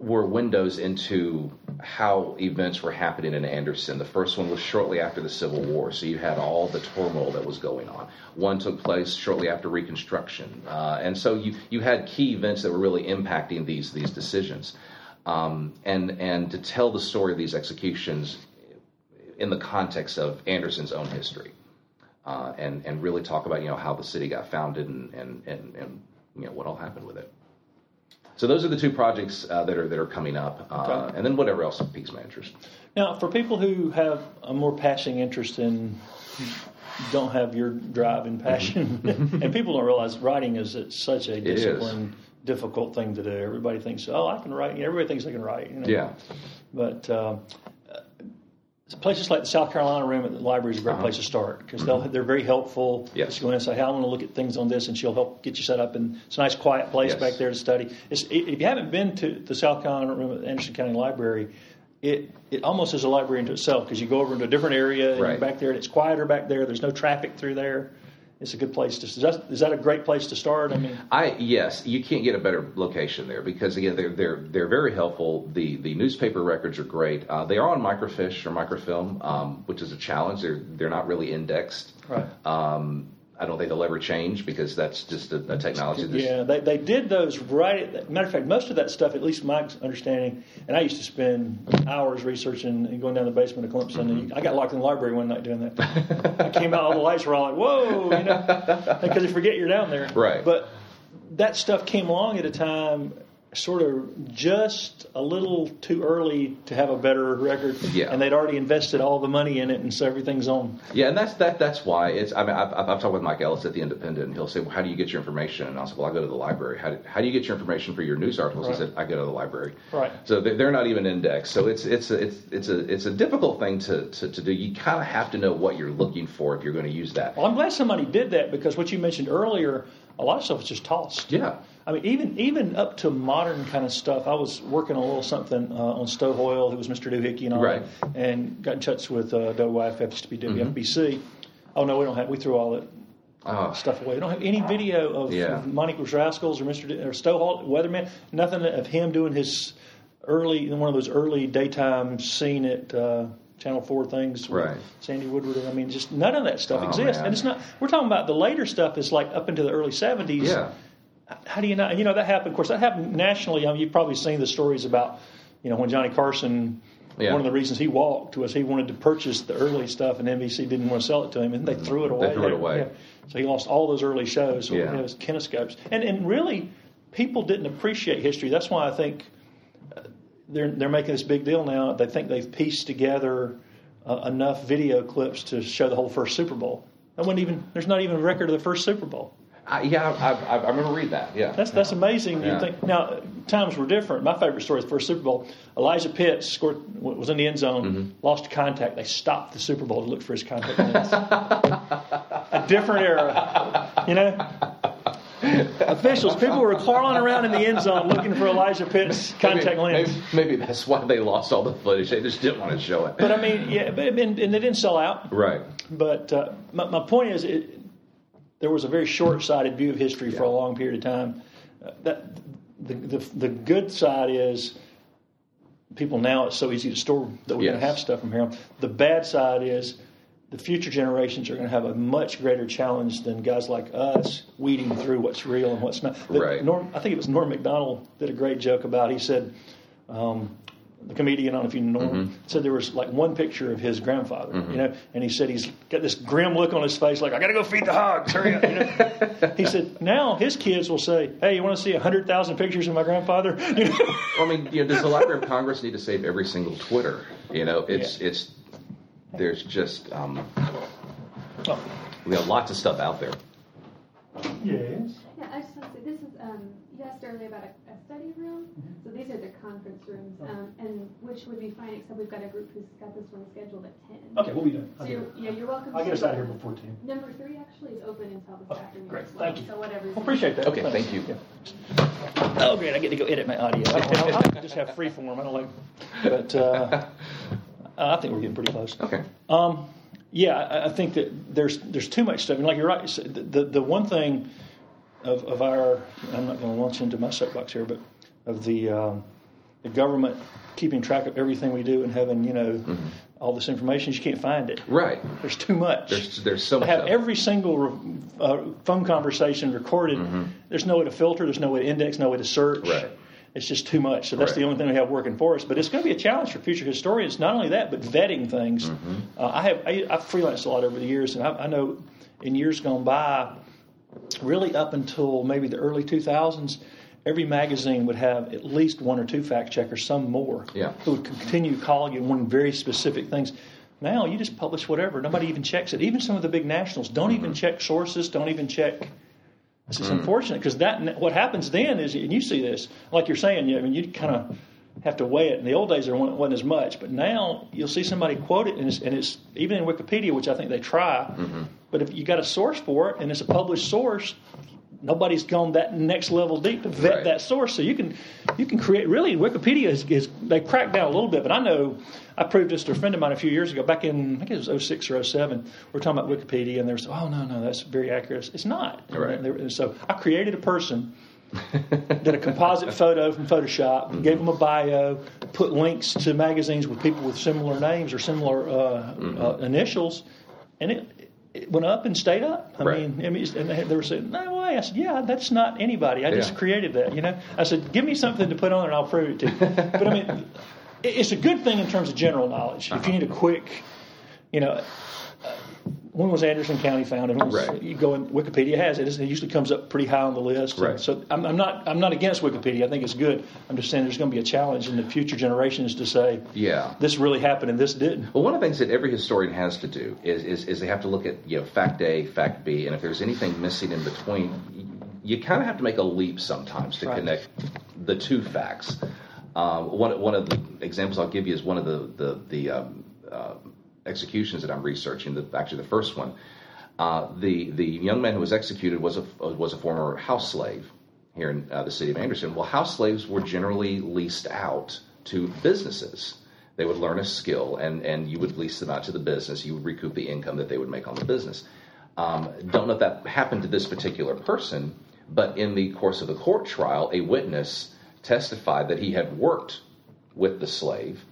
B: were windows into how events were happening in Anderson. The first one was shortly after the Civil War, so you had all the turmoil that was going on. One took place shortly after Reconstruction, uh, and so you you had key events that were really impacting these these decisions. Um, and and to tell the story of these executions in the context of Anderson's own history, uh, and and really talk about you know how the city got founded and and and, and you know what all happened with it. So those are the two projects uh, that are that are coming up, uh, okay. and then whatever else piques my interest.
A: Now, for people who have a more passing interest in, don't have your drive and passion, mm-hmm. [laughs] [laughs] and people don't realize writing is such a discipline, difficult thing to do. Everybody thinks, oh, I can write. Everybody thinks they can write. You know?
B: Yeah.
A: But uh, places like the South Carolina room at the library is a great uh-huh. place to start because mm-hmm. they're very helpful.
B: Yes.
A: Just go in and say, hey, I want to look at things on this, and she'll help get you set up. And it's a nice, quiet place yes. back there to study. It's, if you haven't been to the South Carolina room at the Anderson County Library, it it almost is a library into itself because you go over into a different area and
B: right.
A: back there, and it's quieter back there. There's no traffic through there it's a good place to. Is that, is that a great place to start? I mean,
B: I yes, you can't get a better location there because again, they're they're they're very helpful. The the newspaper records are great. Uh, they are on microfiche or microfilm, um, which is a challenge. They're they're not really indexed.
A: Right.
B: Um, I don't think they'll ever change because that's just a, a technology.
A: That's... Yeah, they, they did those right. At, matter of fact, most of that stuff, at least my understanding, and I used to spend hours researching and going down the basement of Clemson. Mm-hmm. And I got locked in the library one night doing that. I came out, all the lights were all like, "Whoa!" You know, because you forget you're down there.
B: Right.
A: But that stuff came along at a time sort of just a little too early to have a better record.
B: Yeah.
A: And they'd already invested all the money in it, and so everything's on.
B: Yeah, and that's that. That's why it's. I mean, I've, I've talked with Mike Ellis at the Independent, and he'll say, "Well, how do you get your information?" And I'll say, "Well, I go to the library." How do, how do you get your information for your news articles? Right. He said, "I go to the library."
A: Right.
B: So they're not even indexed. So it's it's a, it's it's a it's a difficult thing to to, to do. You kind of have to know what you're looking for if you're going to use that.
A: Well, I'm glad somebody did that because what you mentioned earlier, a lot of stuff is just tossed.
B: Yeah.
A: I mean, even even up to modern kind of stuff. I was working a little something uh, on Hoyle, who was Mr. Doohickey and all
B: right.
A: that, and got in touch with uh, used to be WFBC. Mm-hmm. Oh no, we don't have. We threw all that oh. stuff away. We don't have any video of,
B: yeah.
A: of Rascals or Mr. D- or Stowe Hall, Weatherman. Nothing of him doing his early one of those early daytime scene at. Uh, Channel Four things,
B: right?
A: Sandy Woodward. I mean, just none of that stuff
B: oh,
A: exists,
B: man.
A: and it's not. We're talking about the later stuff. Is like up into the early seventies.
B: Yeah
A: how do you not? You know that happened. Of course, that happened nationally. I mean, you've probably seen the stories about, you know, when Johnny Carson.
B: Yeah.
A: One of the reasons he walked was he wanted to purchase the early stuff, and NBC didn't want to sell it to him, and they threw it away.
B: They threw it away. Yeah.
A: So he lost all those early shows. So
B: yeah.
A: it was kinescopes, and and really, people didn't appreciate history. That's why I think they're they're making this big deal now. They think they've pieced together uh, enough video clips to show the whole first Super Bowl. I wouldn't even. There's not even a record of the first Super Bowl.
B: I, yeah, I, I, I, remember reading that. Yeah,
A: that's that's amazing.
B: Yeah.
A: You think now times were different. My favorite story is the first Super Bowl. Elijah Pitts scored was in the end zone,
B: mm-hmm.
A: lost contact. They stopped the Super Bowl to look for his contact lens. [laughs] a different era, you know. [laughs] Officials, people were crawling around in the end zone looking for Elijah Pitts' [laughs] contact
B: maybe,
A: lens.
B: Maybe, maybe, that's why they lost all the footage. They just didn't want to show it.
A: But I mean, yeah, but, and they didn't sell out.
B: Right.
A: But uh, my, my point is, it, there was a very short-sighted view of history yeah. for a long period of time. Uh, that the, the, the good side is people now it's so easy to store that we're
B: yes.
A: going to have stuff from here. The bad side is the future generations are going to have a much greater challenge than guys like us weeding through what's real and what's not.
B: Right.
A: Norm, I think it was Norm Macdonald did a great joke about. He said. Um, the comedian, I don't know if you know him, mm-hmm. said there was like one picture of his grandfather,
B: mm-hmm.
A: you know, and he said he's got this grim look on his face, like I got to go feed the hogs. Hurry up! You know? [laughs] he said now his kids will say, "Hey, you want to see hundred thousand pictures of my grandfather?"
B: You [laughs] know? well, I mean, you know, does the Library of Congress need to save every single Twitter? You know, it's yeah. it's there's just um, oh. we have lots of stuff out there.
A: Yes.
C: Yeah, I just want to say this is um, you asked earlier about a, a study room. Mm-hmm. So these are the conference rooms, oh. um, and which would be fine, except we've got a group who's got this one scheduled at 10.
A: Okay, we'll be done.
C: So you're, yeah, you're welcome.
A: I'll get us out of here before 10.
C: Number three actually is open until this
A: okay,
C: afternoon.
A: Great,
C: well.
A: thank you.
C: So whatever.
A: Well, appreciate that.
B: Okay, thank you.
A: Yeah. Oh, great, I get to go edit my audio. I, I, I just have free form. I don't like, but. Uh, [laughs] Uh, I think we're getting pretty close.
B: Okay.
A: Um, yeah, I, I, think that there's there's too much stuff. And like you're right, the the, the one thing of, of our I'm not going to launch into my soapbox here, but of the um, the government keeping track of everything we do and having you know mm-hmm. all this information, you can't find it.
B: Right.
A: There's too much.
B: There's there's so
A: much.
B: To have
A: every single uh, phone conversation recorded. Mm-hmm. There's no way to filter. There's no way to index. No way to search.
B: Right.
A: It's just too much. So that's right. the only thing we have working for us. But it's going to be a challenge for future historians. Not only that, but vetting things. Mm-hmm. Uh, I have I, I've freelanced a lot over the years, and I, I know in years gone by, really up until maybe the early 2000s every magazine would have at least one or two fact checkers, some more,
B: yeah.
A: who would continue calling you wanting very specific things. Now you just publish whatever. Nobody even checks it. Even some of the big nationals don't even check sources. Don't even check. Is mm. unfortunate because that what happens then is, and you see this, like you're saying. I mean, you kind of have to weigh it. In the old days, there wasn't as much, but now you'll see somebody quote it, and it's, and it's even in Wikipedia, which I think they try. Mm-hmm. But if you got a source for it and it's a published source, nobody's gone that next level deep to vet right. that source. So you can you can create really Wikipedia is, is they cracked down a little bit, but I know I proved this to a friend of mine a few years ago, back in I think it was 06 or 07. We are talking about Wikipedia, and there's oh no no that's very accurate. It's not.
B: Right.
A: And so I created a person. [laughs] did a composite photo from Photoshop, mm-hmm. gave them a bio, put links to magazines with people with similar names or similar uh, mm-hmm. uh, initials, and it, it went up and stayed up. I
B: right.
A: mean, and they were saying, "No way." I said, "Yeah, that's not anybody. I just created that." You know, I said, "Give me something to put on, and I'll prove it to you." but I mean, it's a good thing in terms of general knowledge. Uh-huh. If you need a quick, you know, when was Anderson County founded?
B: Right.
A: You go in Wikipedia has it. It usually comes up pretty high on the list.
B: Right.
A: So I'm, I'm, not I'm not against Wikipedia. I think it's good. I'm just saying there's going to be a challenge in the future generations to say,
B: yeah,
A: this really happened and this didn't.
B: Well, one of the things that every historian has to do is is, is they have to look at you know fact A, fact B, and if there's anything missing in between, you kind of have to make a leap sometimes to right. connect the two facts. Um, one one of the examples I'll give you is one of the the the um, uh, executions that I'm researching. The, actually, the first one, uh, the the young man who was executed was a was a former house slave here in uh, the city of Anderson. Well, house slaves were generally leased out to businesses. They would learn a skill, and and you would lease them out to the business. You would recoup the income that they would make on the business. Um, don't know if that happened to this particular person, but in the course of the court trial, a witness testified that he had worked with the slave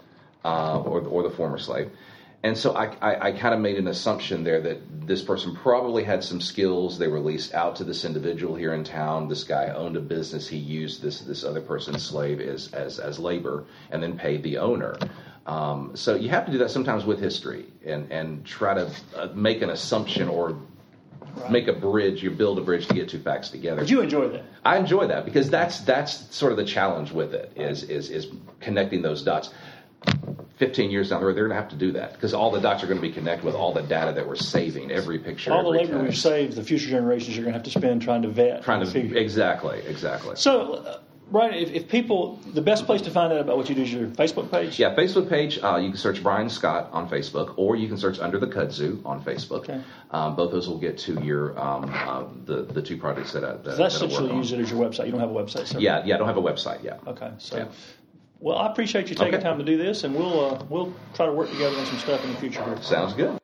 B: uh, or, or the former slave and so I, I, I kind of made an assumption there that this person probably had some skills. They were leased out to this individual here in town. This guy owned a business. He used this this other person's slave as as, as labor, and then paid the owner. Um, so you have to do that sometimes with history, and and try to uh, make an assumption or Right. make a bridge. You build a bridge to get two facts together.
A: But you enjoy that.
B: I enjoy that because that's that's sort of the challenge with it is is is connecting those dots. 15 years down the road, they're going to have to do that because all the dots are going to be connected with all the data that we're saving, every picture.
A: All the
B: labor
A: we've saved, the future generations are going to have to spend trying to vet.
B: Trying to figure. Exactly, exactly.
A: So, uh, Brian, if, if, people, the best place to find out about what you do is your Facebook page?
B: Yeah, Facebook page. Uh, you can search Brian Scott on Facebook, or you can search Under the Kudzu on Facebook.
A: Okay.
B: Um, both those will get to your um, uh, the the two projects that I. That,
A: that's essentially use it as your website. You don't have a website. So
B: yeah, yeah, I don't have a website yet.
A: Okay, so. Yeah. Well, I appreciate you taking okay. time to do this, and we'll uh, we'll try to work together on some stuff in the future. Here.
B: Sounds good.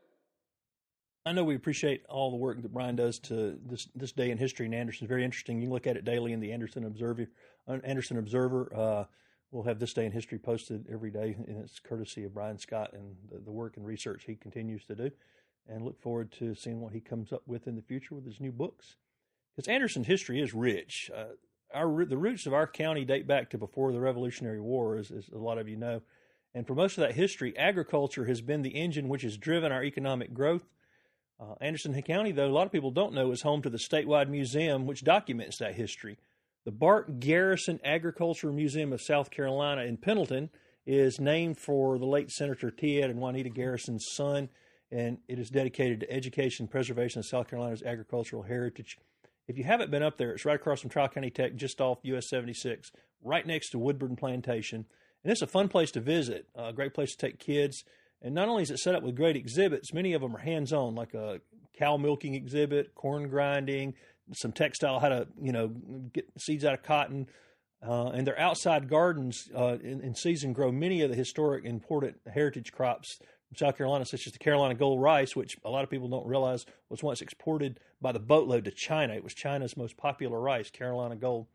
D: I know we appreciate all the work that Brian does to this this day in history in Anderson. It's very interesting. You can look at it daily in the Anderson Observer. Uh, Anderson Observer. Uh, we'll have this day in history posted every day, and it's courtesy of Brian Scott and the, the, work and research he continues to do. And look forward to seeing what he comes up with in the future with his new books. Because Anderson's history is rich. Uh, our the roots of our county date back to before the Revolutionary War, as, as a lot of you know. And for most of that history, agriculture has been the engine which has driven our economic growth. Uh, Anderson County, though, a lot of people don't know, is home to the statewide museum which documents that history. The Bart Garrison Agricultural Museum of South Carolina in Pendleton is named for the late Senator Ted and Juanita Garrison's son, and it is dedicated to education and preservation of South Carolina's agricultural heritage. If you haven't been up there, it's right across from Tri County Tech, just off US 76, right next to Woodburn Plantation. And it's a fun place to visit, a great place to take kids. And not only is it set up with great exhibits, many of them are hands on, like a cow milking exhibit, corn grinding, some textile, how to, you know, get seeds out of cotton. Uh, and their outside gardens uh, in, in, season grow many of the historic important heritage crops from South Carolina, such as the Carolina gold rice, which a lot of people don't realize was once exported by the boatload to China. It was China's most popular rice, Carolina gold.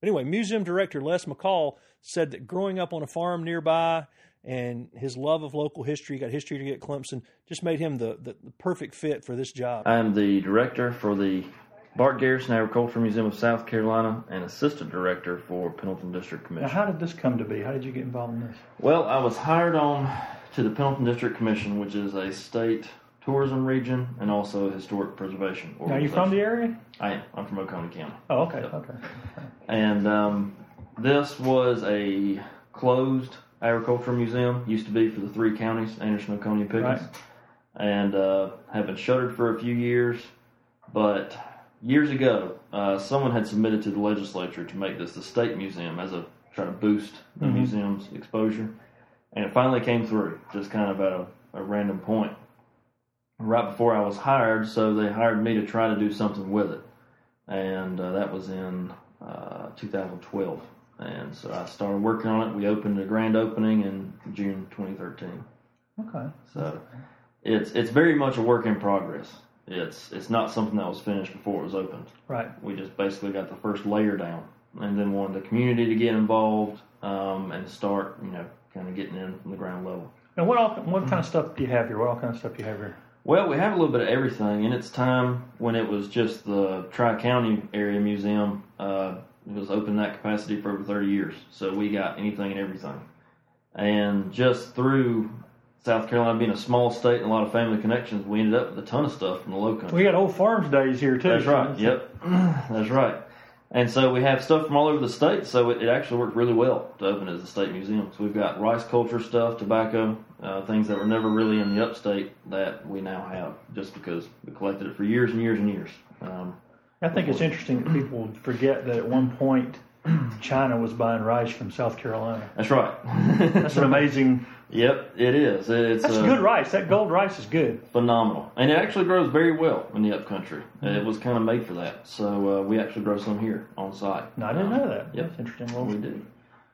D: But anyway, museum director Les McCall said that growing up on a farm nearby and his love of local history, got history to get Clemson, just made him the, the, the perfect fit for this job.
E: I am the director for the Bart Garrison Agricultural Museum of South Carolina and assistant director for Pendleton District Commission.
A: Now, how did this come to be? How did you get involved in this?
E: Well, I was hired on to the Pendleton District Commission, which is a state tourism region and also historic preservation.
A: Now, are you from the area?
E: I am. I'm from Oconee County.
A: Oh, okay, yep. okay.
E: And um, this was a closed agricultural museum. Used to be for the three counties, Anderson, Oconee, and Pickens. Right. And uh, have been shuttered for a few years. But years ago, uh, someone had submitted to the legislature to make this the state museum as a try to boost the mm-hmm. museum's exposure. And it finally came through, just kind of at a, a random point right before I was hired, so they hired me to try to do something with it. And uh, that was in uh, 2012. And so I started working on it. We opened a grand opening in June 2013.
A: Okay.
E: So it's it's very much a work in progress. It's it's not something that was finished before it was opened.
A: Right.
E: We just basically got the first layer down, and then wanted the community to get involved um, and start, you know, kind of getting in from the ground level.
A: And what all what kind of stuff do you have here? What all kind of stuff do you have here?
E: Well, we have a little bit of everything. In its time, when it was just the Tri County Area Museum, uh, it was open that capacity for over 30 years. So we got anything and everything. And just through South Carolina being a small state and a lot of family connections, we ended up with a ton of stuff from the low country.
A: We got old farms days here too.
E: That's right. Yep, [clears throat] that's right. And so we have stuff from all over the state, so it, it, actually worked really well to open as a state museum. So we've got rice culture stuff, tobacco, uh, things that were never really in the upstate that we now have just because we collected it for years and years and years. Um,
A: I think it's interesting that people forget that at one point [clears throat] China was buying rice from South Carolina.
E: That's right. [laughs]
A: That's an amazing.
E: Yep, it is. It's
A: That's uh, good rice. That gold rice is good.
E: Phenomenal, and it actually grows very well in the upcountry. Mm-hmm. It was kind of made for that, so uh, we actually grow some here on site.
A: No, I didn't um, know that. Yep. That's interesting.
E: Well, we do.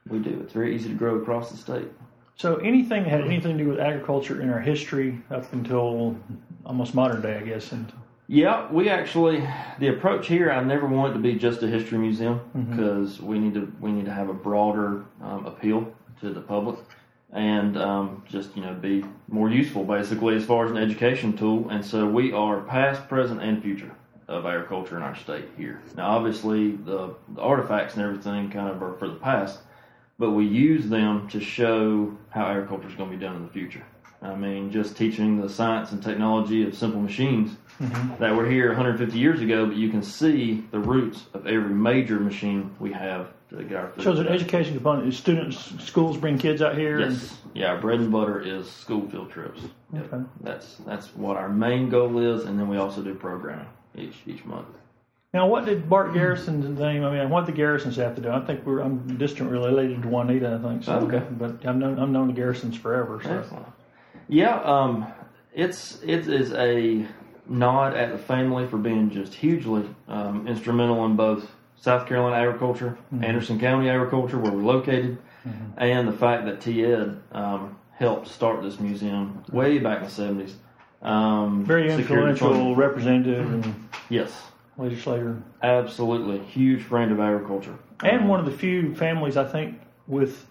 E: We do. It's very easy to grow across the state.
A: So anything that had anything to do with agriculture in our history up until almost modern day, I guess, and
E: yeah, we actually the approach here. I never want it to be just a history museum because mm-hmm. we need to we need to have a broader um, appeal to the public and um, just you know be more useful basically as far as an education tool. And so we are past, present, and future of agriculture in our state here. Now, obviously, the, the artifacts and everything kind of are for the past, but we use them to show how agriculture is going to be done in the future. I mean, just teaching the science and technology of simple machines mm-hmm. that were here 150 years ago, but you can see the roots of every major machine we have to get our food.
A: So, it's an education component. Students, schools bring kids out here.
E: Yes, and... yeah. Bread and butter is school field trips. Okay. That's that's what our main goal is, and then we also do programming each each month.
A: Now, what did Bart Garrison's name? I mean, what did the Garrisons have to do? I think we're I'm distant related to Juanita. I think so.
E: Okay,
A: but I've known I've known the Garrisons forever. So.
E: Excellent. Yeah, um, it's it is a nod at the family for being just hugely um, instrumental in both South Carolina agriculture, mm-hmm. Anderson County agriculture, where we're located, mm-hmm. and the fact that Ted um, helped start this museum way back in the seventies. Um,
A: Very influential representative and
E: yes,
A: legislator.
E: Absolutely, huge friend of agriculture,
A: and um, one of the few families I think with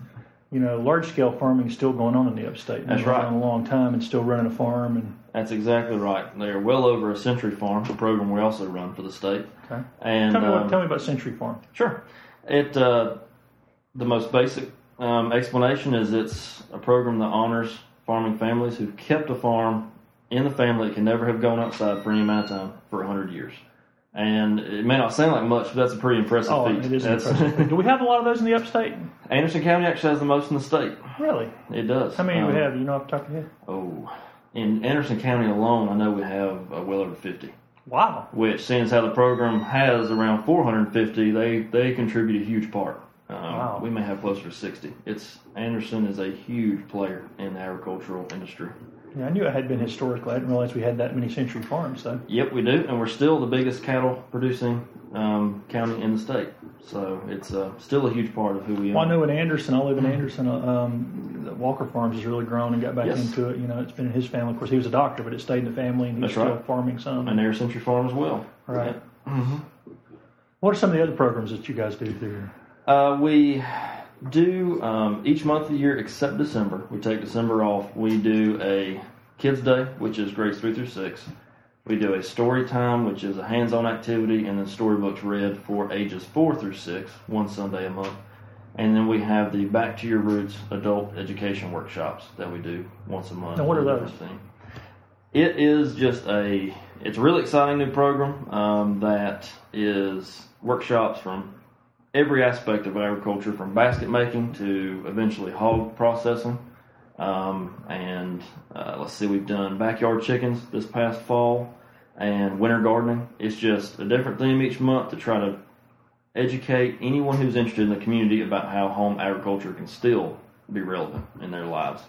A: you know, large scale farming is still going on in the upstate.
E: That's right.
A: A long time and still running a farm and.
E: That's exactly right. They are well over a Century Farm, the program we also run for the state.
A: Okay. And tell me, um, tell me about Century Farm.
E: Sure. It uh, the most basic um, explanation is it's a program that honors farming families who've kept a farm in the family that can never have gone outside for any amount of time for 100 years. And it may not sound like much, but that's a pretty impressive
A: oh,
E: feat.
A: It is impressive. Do we have a lot of those in the upstate?
E: Anderson County actually has the most in the state.
A: Really?
E: It does.
A: How many um, do we have? You know off the top of your head?
E: Oh, in Anderson County alone, I know we have uh, well over 50.
A: Wow.
E: Which, as how the program has around 450, they, they contribute a huge part. Um,
A: wow.
E: We may have closer to 60. It's Anderson is a huge player in the agricultural industry.
A: Yeah, I knew it had been historically. I didn't realize we had that many century farms, though.
E: Yep, we do, and we're still the biggest cattle producing um, county in the state. So it's uh, still a huge part of who we are.
A: Well, I know in Anderson, I live in Anderson. Uh, um, Walker Farms has really grown and got back
E: Yes.
A: into it. You know, it's been in his family. Of course, he was a doctor, but it stayed in the family, and he's
E: That's
A: still
E: right.
A: farming some.
E: and Air Century Farm as well.
A: Right.
E: hmm
A: What are some of the other programs that you guys do through?
E: Uh, we do um, each month of the year except December. We take December off. We do a Kids Day, which is grades three through six. We do a story time, which is a hands-on activity, and then storybooks read for ages four through six, one Sunday a month. And then we have the Back to Your Roots adult education workshops that we do once a month.
A: Now, what are those?
E: It is just a, it's a really exciting new program um, that is workshops from every aspect of agriculture, from basket making to eventually hog processing. Um, and uh, let's see, we've done backyard chickens this past fall and winter gardening. It's just a different theme each month to try to educate anyone who's interested in the community about how home agriculture can still be relevant in their lives.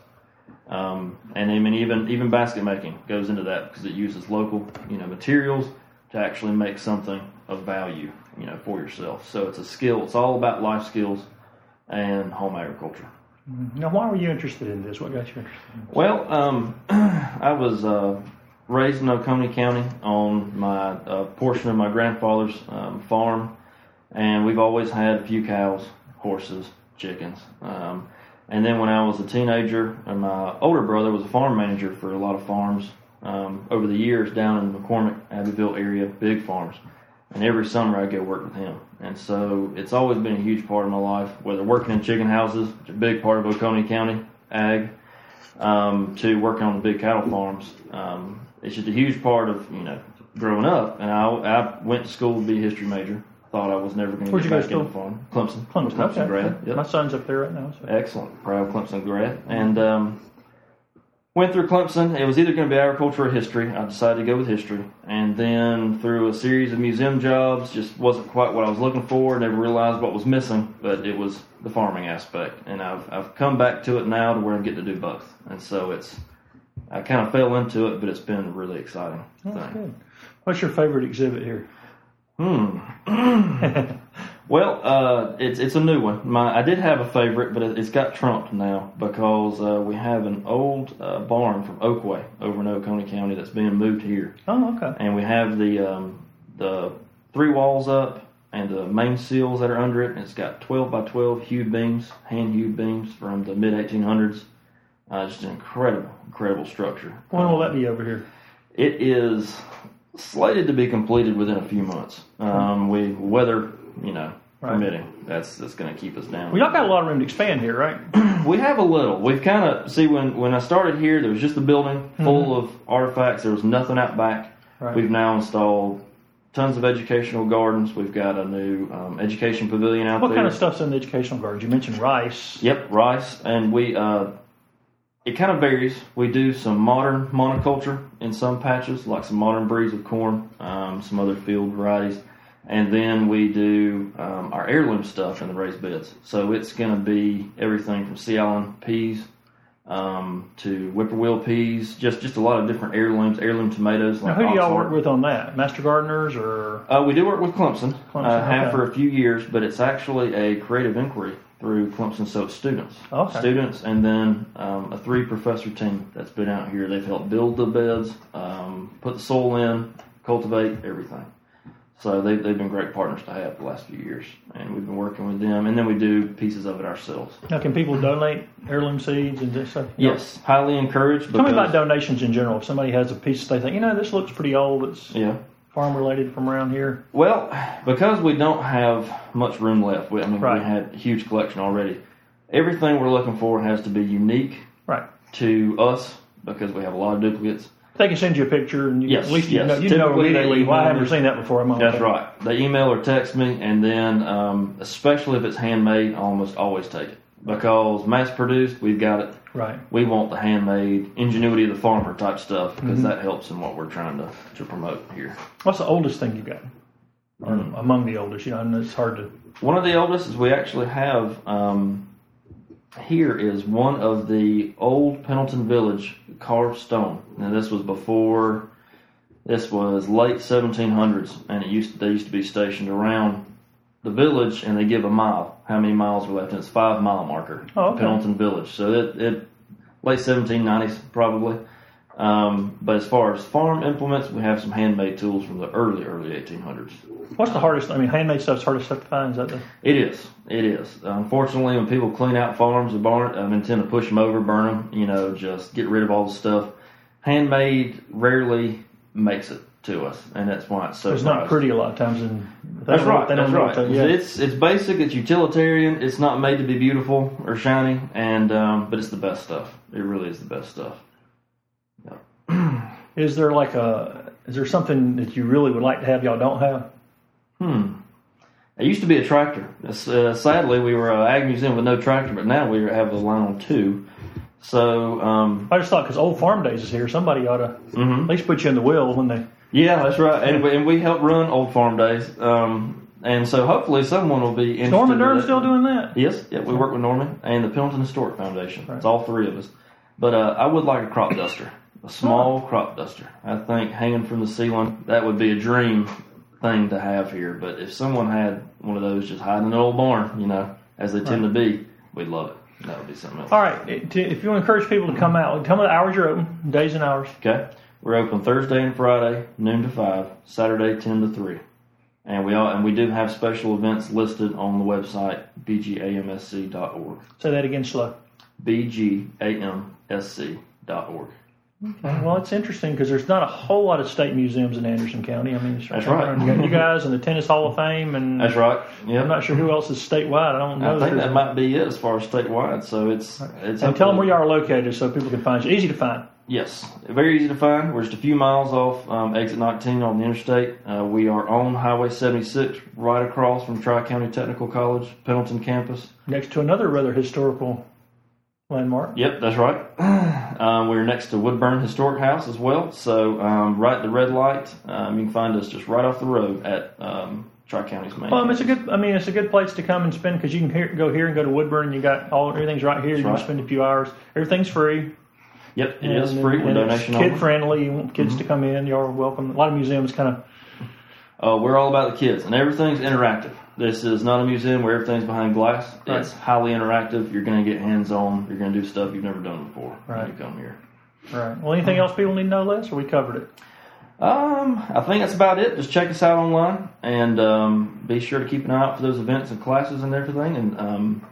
E: Um, and I mean, even even basket making goes into that because it uses local, you know, materials to actually make something of value, you know, for yourself. So it's a skill. It's all about life skills and home agriculture.
A: Now, why were you interested in this? What got you interested? In
E: Well, um, [clears throat] I was uh, raised in Oconee County on my uh, portion of my grandfather's um, farm, and we've always had a few cows, horses, chickens. Um, and then when I was a teenager, and my older brother was a farm manager for a lot of farms um, over the years down in the McCormick, Abbeville area, big farms. And every summer I'd go work with him. And so it's always been a huge part of my life, whether working in chicken houses, which is a big part of Oconee County ag, um, to working on the big cattle farms. Um, it's just a huge part of, you know, growing up. And I, I went to school to be a history major. Thought I was never going to get back
A: to
E: into farm. Clemson.
A: Clemson,
E: Clemson
A: okay.
E: grad. Yep.
A: My son's up there right now. So.
E: Excellent. Proud Clemson grad. And um, went through Clemson. It was either going to be agriculture or history. I decided to go with history. And then through a series of museum jobs, just wasn't quite what I was looking for. Never realized what was missing, but it was the farming aspect. And I've, I've come back to it now to where I'm getting to do both. And so it's, I kind of fell into it, but it's been a really exciting
A: That's
E: thing.
A: good. What's your favorite exhibit here?
E: Hmm. [clears throat] [laughs] well, uh, it's it's a new one. My I did have a favorite, but it, it's got trumped now because uh, we have an old uh, barn from Oakway over in Oconee County that's being moved here,
A: Oh, okay.
E: and we have the um, the three walls up and the main seals that are under it. And it's got 12 by 12 hewed beams, hand hewed beams from the mid 1800s. Uh, just an incredible, incredible structure.
A: When will that be over here?
E: It is slated to be completed within a few months. Um, we weather, you know,
A: Right.
E: permitting. That's that's going to keep us down.
A: Well, y'all got a lot of room to expand here, right? [clears throat]
E: We have a little. We've kind of see when when I started here, there was just a building full of artifacts. There was nothing out back.
A: Right.
E: We've now installed tons of educational gardens. We've got a new um, education pavilion out
A: What
E: there.
A: What kind of stuff's in the educational gardens? You mentioned rice.
E: Yep, rice, and we. Uh, it kind of varies. We do some modern monoculture in some patches, like some modern breeds of corn, um, some other field varieties, and then we do um, our heirloom stuff in the raised beds. So it's going to be everything from Sea Island peas um, to whippoorwill peas, just just a lot of different heirlooms, heirloom tomatoes.
A: Now, who do y'all work with on that? Master gardeners or?
E: Uh, we do work with Clemson.
A: Clemson,
E: uh, have for a few years, but it's actually a creative inquiry through Clemson, so it's students.
A: Okay.
E: Students, and then um, a three professor team that's been out here. They've helped build the beds, um, put the soil in, cultivate everything. So they, they've been great partners to have the last few years, and we've been working with them. And then we do pieces of it ourselves.
A: Now, can people donate heirloom seeds and this stuff?
E: Yes, highly encouraged.
A: Tell me about donations in general. If somebody has a piece they think, you know, this looks pretty old, it's
E: Yeah.
A: farm related from around here.
E: Well, because we don't have much room left, we, I mean,
A: Right.
E: we had a huge collection already. Everything we're looking for has to be unique
A: Right.
E: to us because we have a lot of duplicates.
A: They can send you a picture and you,
E: Yes,
A: at least you
E: yes.
A: know, you know immediately, well, I haven't seen that before. I'm
E: That's
A: okay.
E: right. They email or text me, and then um, especially if it's handmade, I almost always take it because mass produced, we've got it.
A: Right.
E: We want the handmade ingenuity of the farmer type stuff because
A: Mm-hmm.
E: that helps in what we're trying to, to promote here.
A: What's the oldest thing you've got?
E: Hmm.
A: among the oldest, you know, and it's hard to.
E: One of the oldest is we actually have um, here is one of the old Pendleton Village carved stone. Now this was before. This was late 1700s, and it used to, they used to be stationed around the village, and they give a mile. How many miles were left? And it's five mile marker.
A: Oh, okay.
E: Pendleton Village. So it, it late 1790s probably. Um, but as far as farm implements, we have some handmade tools from the early, early 1800s.
A: What's the hardest? I mean, handmade stuff's hardest stuff to find. Is that the?
E: It is. It is. Unfortunately, when people clean out farms or barn, um, intend to push them over, burn them, you know, just get rid of all the stuff. Handmade rarely makes it to us, and that's why it's so.
A: It's not pretty a lot of times. And
E: that's right. That's right. yeah. It's it's basic. It's utilitarian. It's not made to be beautiful or shiny, and um, but it's the best stuff. It really is the best stuff. [clears throat]
A: is there like a? Is there something that you really would like to have y'all don't have?
E: Hmm. It used to be a tractor. Uh, sadly, we were an ag museum with no tractor, but now we have a line on two. So um,
A: I just thought because Old Farm Days is here, somebody ought to mm-hmm. at least put you in the wheel when they.
E: Yeah, that's right, and, we, and we help run Old Farm Days, um, and so hopefully someone will be. Is
A: Norman Durham still doing that?
E: Yes, yeah, we work with Norman and the Pendleton Historic Foundation. Right. It's all three of us, but uh, I would like a crop duster, a small crop duster. I think hanging from the ceiling that would be a dream thing to have here. But if someone had one of those just hiding in an old barn, you know, as they tend right. to be, we'd love it. That would be something else.
A: All right. If you want to encourage people to come out, tell me the hours you're open, days and hours.
E: Okay. We're open Thursday and Friday, noon to five. Saturday, ten to three. And we all and we do have special events listed on the website bgamsc.org.
A: Say that again slow.
E: bgamsc.org.
A: Okay. Well, it's interesting because there's not a whole lot of state museums in Anderson County. I mean,
E: that's right.
A: You you guys and the Tennis Hall of Fame, and
E: that's right.
A: Yeah. I'm not sure who else is statewide. I don't know.
E: I think that might be it as far as statewide. So it's it's.
A: And tell them where you are located so people can find you. Easy to find.
E: Yes, very easy to find. We're just a few miles off um, exit 19 on the interstate. Uh, we are on Highway 76, right across from Tri County Technical College, Pendleton campus.
A: Next to another rather historical landmark.
E: Yep, that's right. [clears throat] Um, we're next to Woodburn Historic House as well. So um, right at the red light, um, you can find us just right off the road at um, Tri County's main.
A: Well, it's a good. I mean, it's a good place to come and spend because you can hear, go here and go to Woodburn. You got all everything's right here. That's you right. can spend a few hours. Everything's free.
E: Yep, it and, is free.
A: And, donation kid friendly. You want kids mm-hmm. to come in. You're welcome. A lot of museums kind of.
E: Uh, we're all about the kids, and everything's interactive. This is not a museum where everything's behind glass. Right. It's highly interactive. You're going to get hands on. You're going to do stuff you've never done before right. when you come here.
A: Right. Well, anything else people need to know, Les, or we covered it?
E: Um, I think that's about it. Just check us out online and um, be sure to keep an eye out for those events and classes and everything. And um,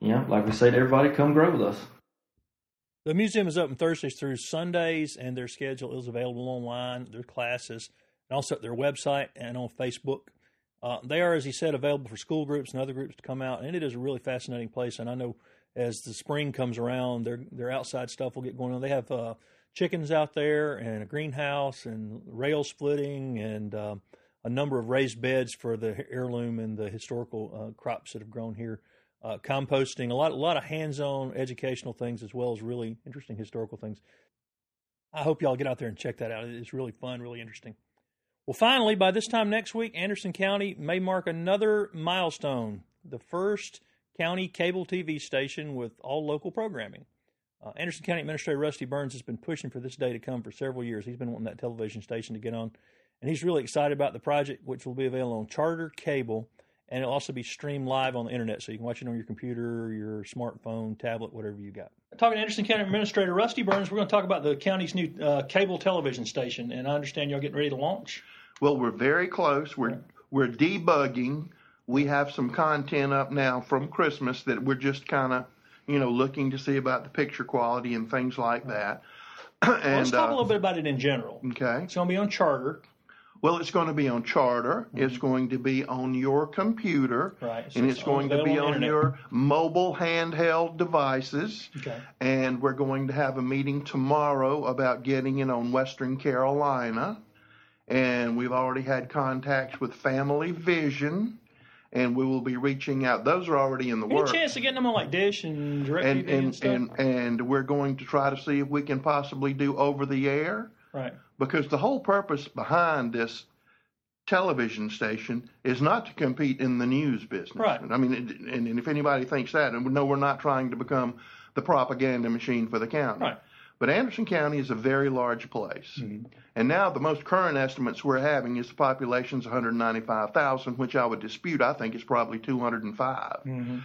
E: you know, like we say to everybody, come grow with us.
D: The museum is open Thursdays through Sundays, and their schedule is available online. Their classes, and also at their website and on Facebook. Uh, they are, as he said, available for school groups and other groups to come out, and it is a really fascinating place. And I know as the spring comes around, their their outside stuff will get going on. They have uh, chickens out there and a greenhouse and rail splitting and uh, a number of raised beds for the heirloom and the historical uh, crops that have grown here. Uh, composting, a lot a lot of hands-on educational things as well as really interesting historical things. I hope y'all get out there and check that out. It's really fun, really interesting. Well, finally, by this time next week, Anderson County may mark another milestone the first county cable TV station with all local programming. Uh, Anderson County Administrator Rusty Burns has been pushing for this day to come for several years. He's been wanting that television station to get on, and he's really excited about the project, which will be available on Charter Cable, and it'll also be streamed live on the internet, so you can watch it on your computer, your smartphone, tablet, whatever you got. Talking to Anderson County Administrator Rusty Burns, we're going to talk about the county's new uh, cable television station, and I understand y'all getting ready to launch.
F: Well, we're very close. We're we're debugging. We have some content up now from Christmas that we're just kind of, you know, looking to see about the picture quality and things like that. [clears throat]
A: and, well, let's talk uh, a little bit about it in general.
F: Okay.
A: It's going to be on Charter.
F: Well, it's going to be on Charter. Mm-hmm. It's going to be on your computer.
A: Right.
F: So and it's, it's going to be on, on your mobile handheld devices.
A: Okay.
F: And we're going to have a meeting tomorrow about getting it on Western Carolina and we've already had contacts with Family Vision, and we will be reaching out. Those are already in the
A: Any
F: works.
A: Any chance of getting them on like Dish and DirecTV and, and, and stuff?
F: And, and we're going to try to see if we can possibly do over the air.
A: Right.
F: Because the whole purpose behind this television station is not to compete in the news business.
A: Right.
F: I mean, and, and if anybody thinks that, and no, we're not trying to become the propaganda machine for the county.
A: Right.
F: But Anderson County is a very large place.
A: Mm-hmm.
F: And now the most current estimates we're having is the population's 195,000, which I would dispute. I think it's probably 205.
A: Mm-hmm.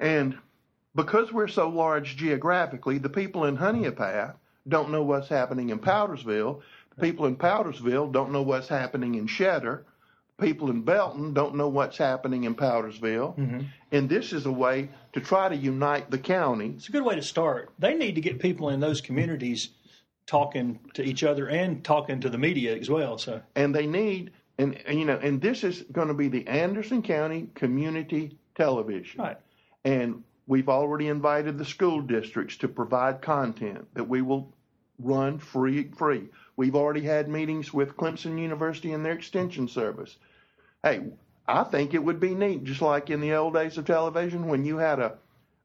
F: And because we're so large geographically, the people in Honea don't know what's happening in Powdersville. The people in Powdersville don't know what's happening in Cheddar. People in Belton don't know what's happening in Powdersville.
A: Mm-hmm.
F: And this is a way to try to unite the county.
A: It's a good way to start. They need to get people in those communities talking to each other and talking to the media as well. So
F: and they need and, and you know and this is going to be the Anderson County Community Television.
A: Right.
F: And we've already invited the school districts to provide content that we will run free free. We've already had meetings with Clemson University and their extension service. Hey, I think it would be neat, just like in the old days of television when you had a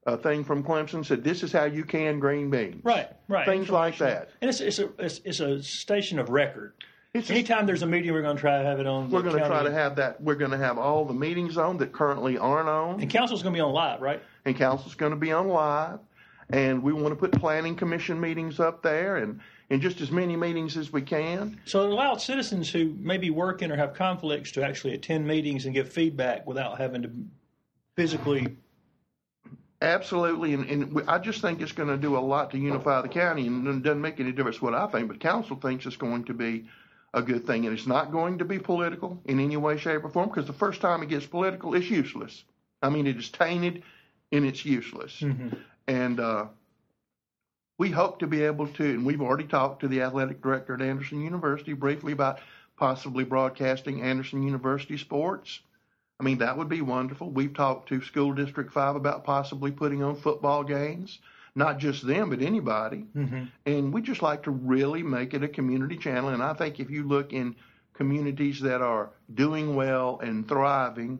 F: a thing from Clemson said this is how you can green beans.
A: Right, right.
F: Things like that.
A: And it's it's a it's, it's a station of record.
F: It's a-
A: Anytime there's a meeting, we're going to try to have it on.
F: We're going to try to have that. We're going to have all the meetings on that currently aren't on.
A: And council's going to be on live, right?
F: and council's going to be on live. And we want to put planning commission meetings up there and, and just as many meetings as we can.
A: So it allowed citizens who may be working or have conflicts to actually attend meetings and give feedback without having to physically.
F: Absolutely. And, and I just think it's going to do a lot to unify the county. And it doesn't make any difference what I think, but council thinks it's going to be a good thing. And it's not going to be political in any way, shape, or form because the first time it gets political, it's useless. I mean, it is tainted and it's useless. Mm-hmm. And uh, we hope to be able to, and we've already talked to the athletic director at Anderson University briefly about possibly broadcasting Anderson University sports. I mean, that would be wonderful. We've talked to School District 5 about possibly putting on football games, not just them, but anybody. And we just like to really make it a community channel. And I think if you look in communities that are doing well and thriving,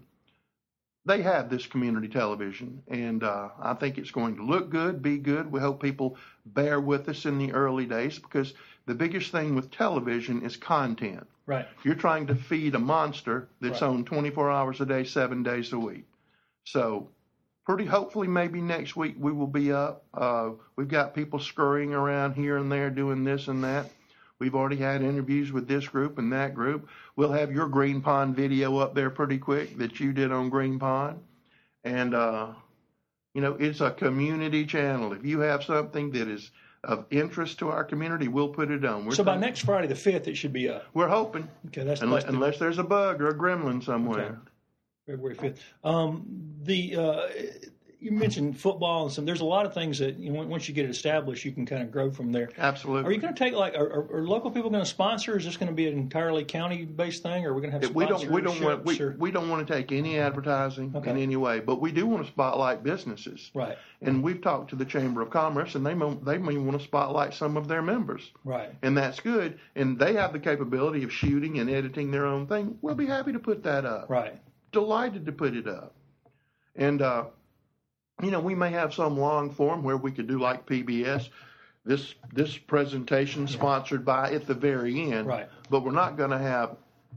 F: they have this community television, and uh, I think it's going to look good, be good. We hope people bear with us in the early days because the biggest thing with television is content.
A: Right.
F: You're trying to feed a monster that's
A: Right.
F: on 24 hours a day, seven days a week. So, pretty hopefully, maybe next week we will be up. Uh, we've got people scurrying around here and there doing this and that. We've already had interviews with this group and that group. We'll have your Green Pond video up there pretty quick that you did on Green Pond. And, uh, you know, it's a community channel. If you have something that is of interest to our community, we'll put it on. We're
A: So by
F: thinking-
A: next Friday, the fifth, it should be up.
F: we're hoping,
A: Okay, that's
F: unless,
A: that's
F: unless there's a bug or a gremlin somewhere.
A: Okay. February fifth. Um, the uh, you mentioned football and some. There's a lot of things that you know, once you get it established, you can kind of grow from there.
F: Absolutely.
A: Are you going to take like are, are, are local people going to sponsor? Is this going to be an entirely county based thing, or are we going to have
F: we don't we don't want we,
A: or-
F: we don't want to take any advertising
A: Okay.
F: in any way, but we do want to spotlight businesses.
A: right,
F: And we've talked to the Chamber of Commerce, and they mo- they may want to spotlight some of their members,
A: right,
F: and that's good. And they have the capability of shooting and editing their own thing. We'll be happy to put that up.
A: right.
F: Delighted to put it up. And uh, you know, we may have some long form where we could do like PBS. This this presentation sponsored by at the very end,
A: Right.
F: But we're not going to have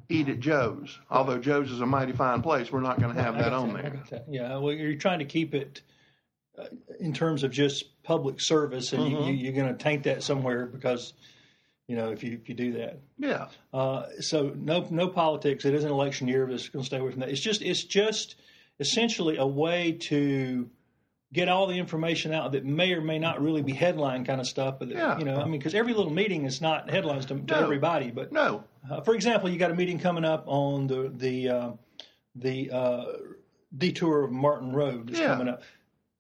F: Eat at Joe's. Although Joe's is a mighty fine place, we're not going to have that on
A: I
F: there.
A: that. Yeah, well, you're trying to keep it uh, in terms of just public service, and
F: Mm-hmm.
A: you, you, you're going to taint that somewhere because you know if you if you do that.
F: Yeah,
A: Uh, so no no politics. It is an election year, but it's going to stay away from that. It's just it's just essentially a way to get all the information out that may or may not really be headline kind of stuff. But
F: Yeah.
A: you know, I mean, because every little meeting is not headlines to, to
F: No.
A: everybody. But
F: no,
A: uh, for example, you got a meeting coming up on the the uh, the uh, detour of Martin Road is
F: Yeah.
A: coming up.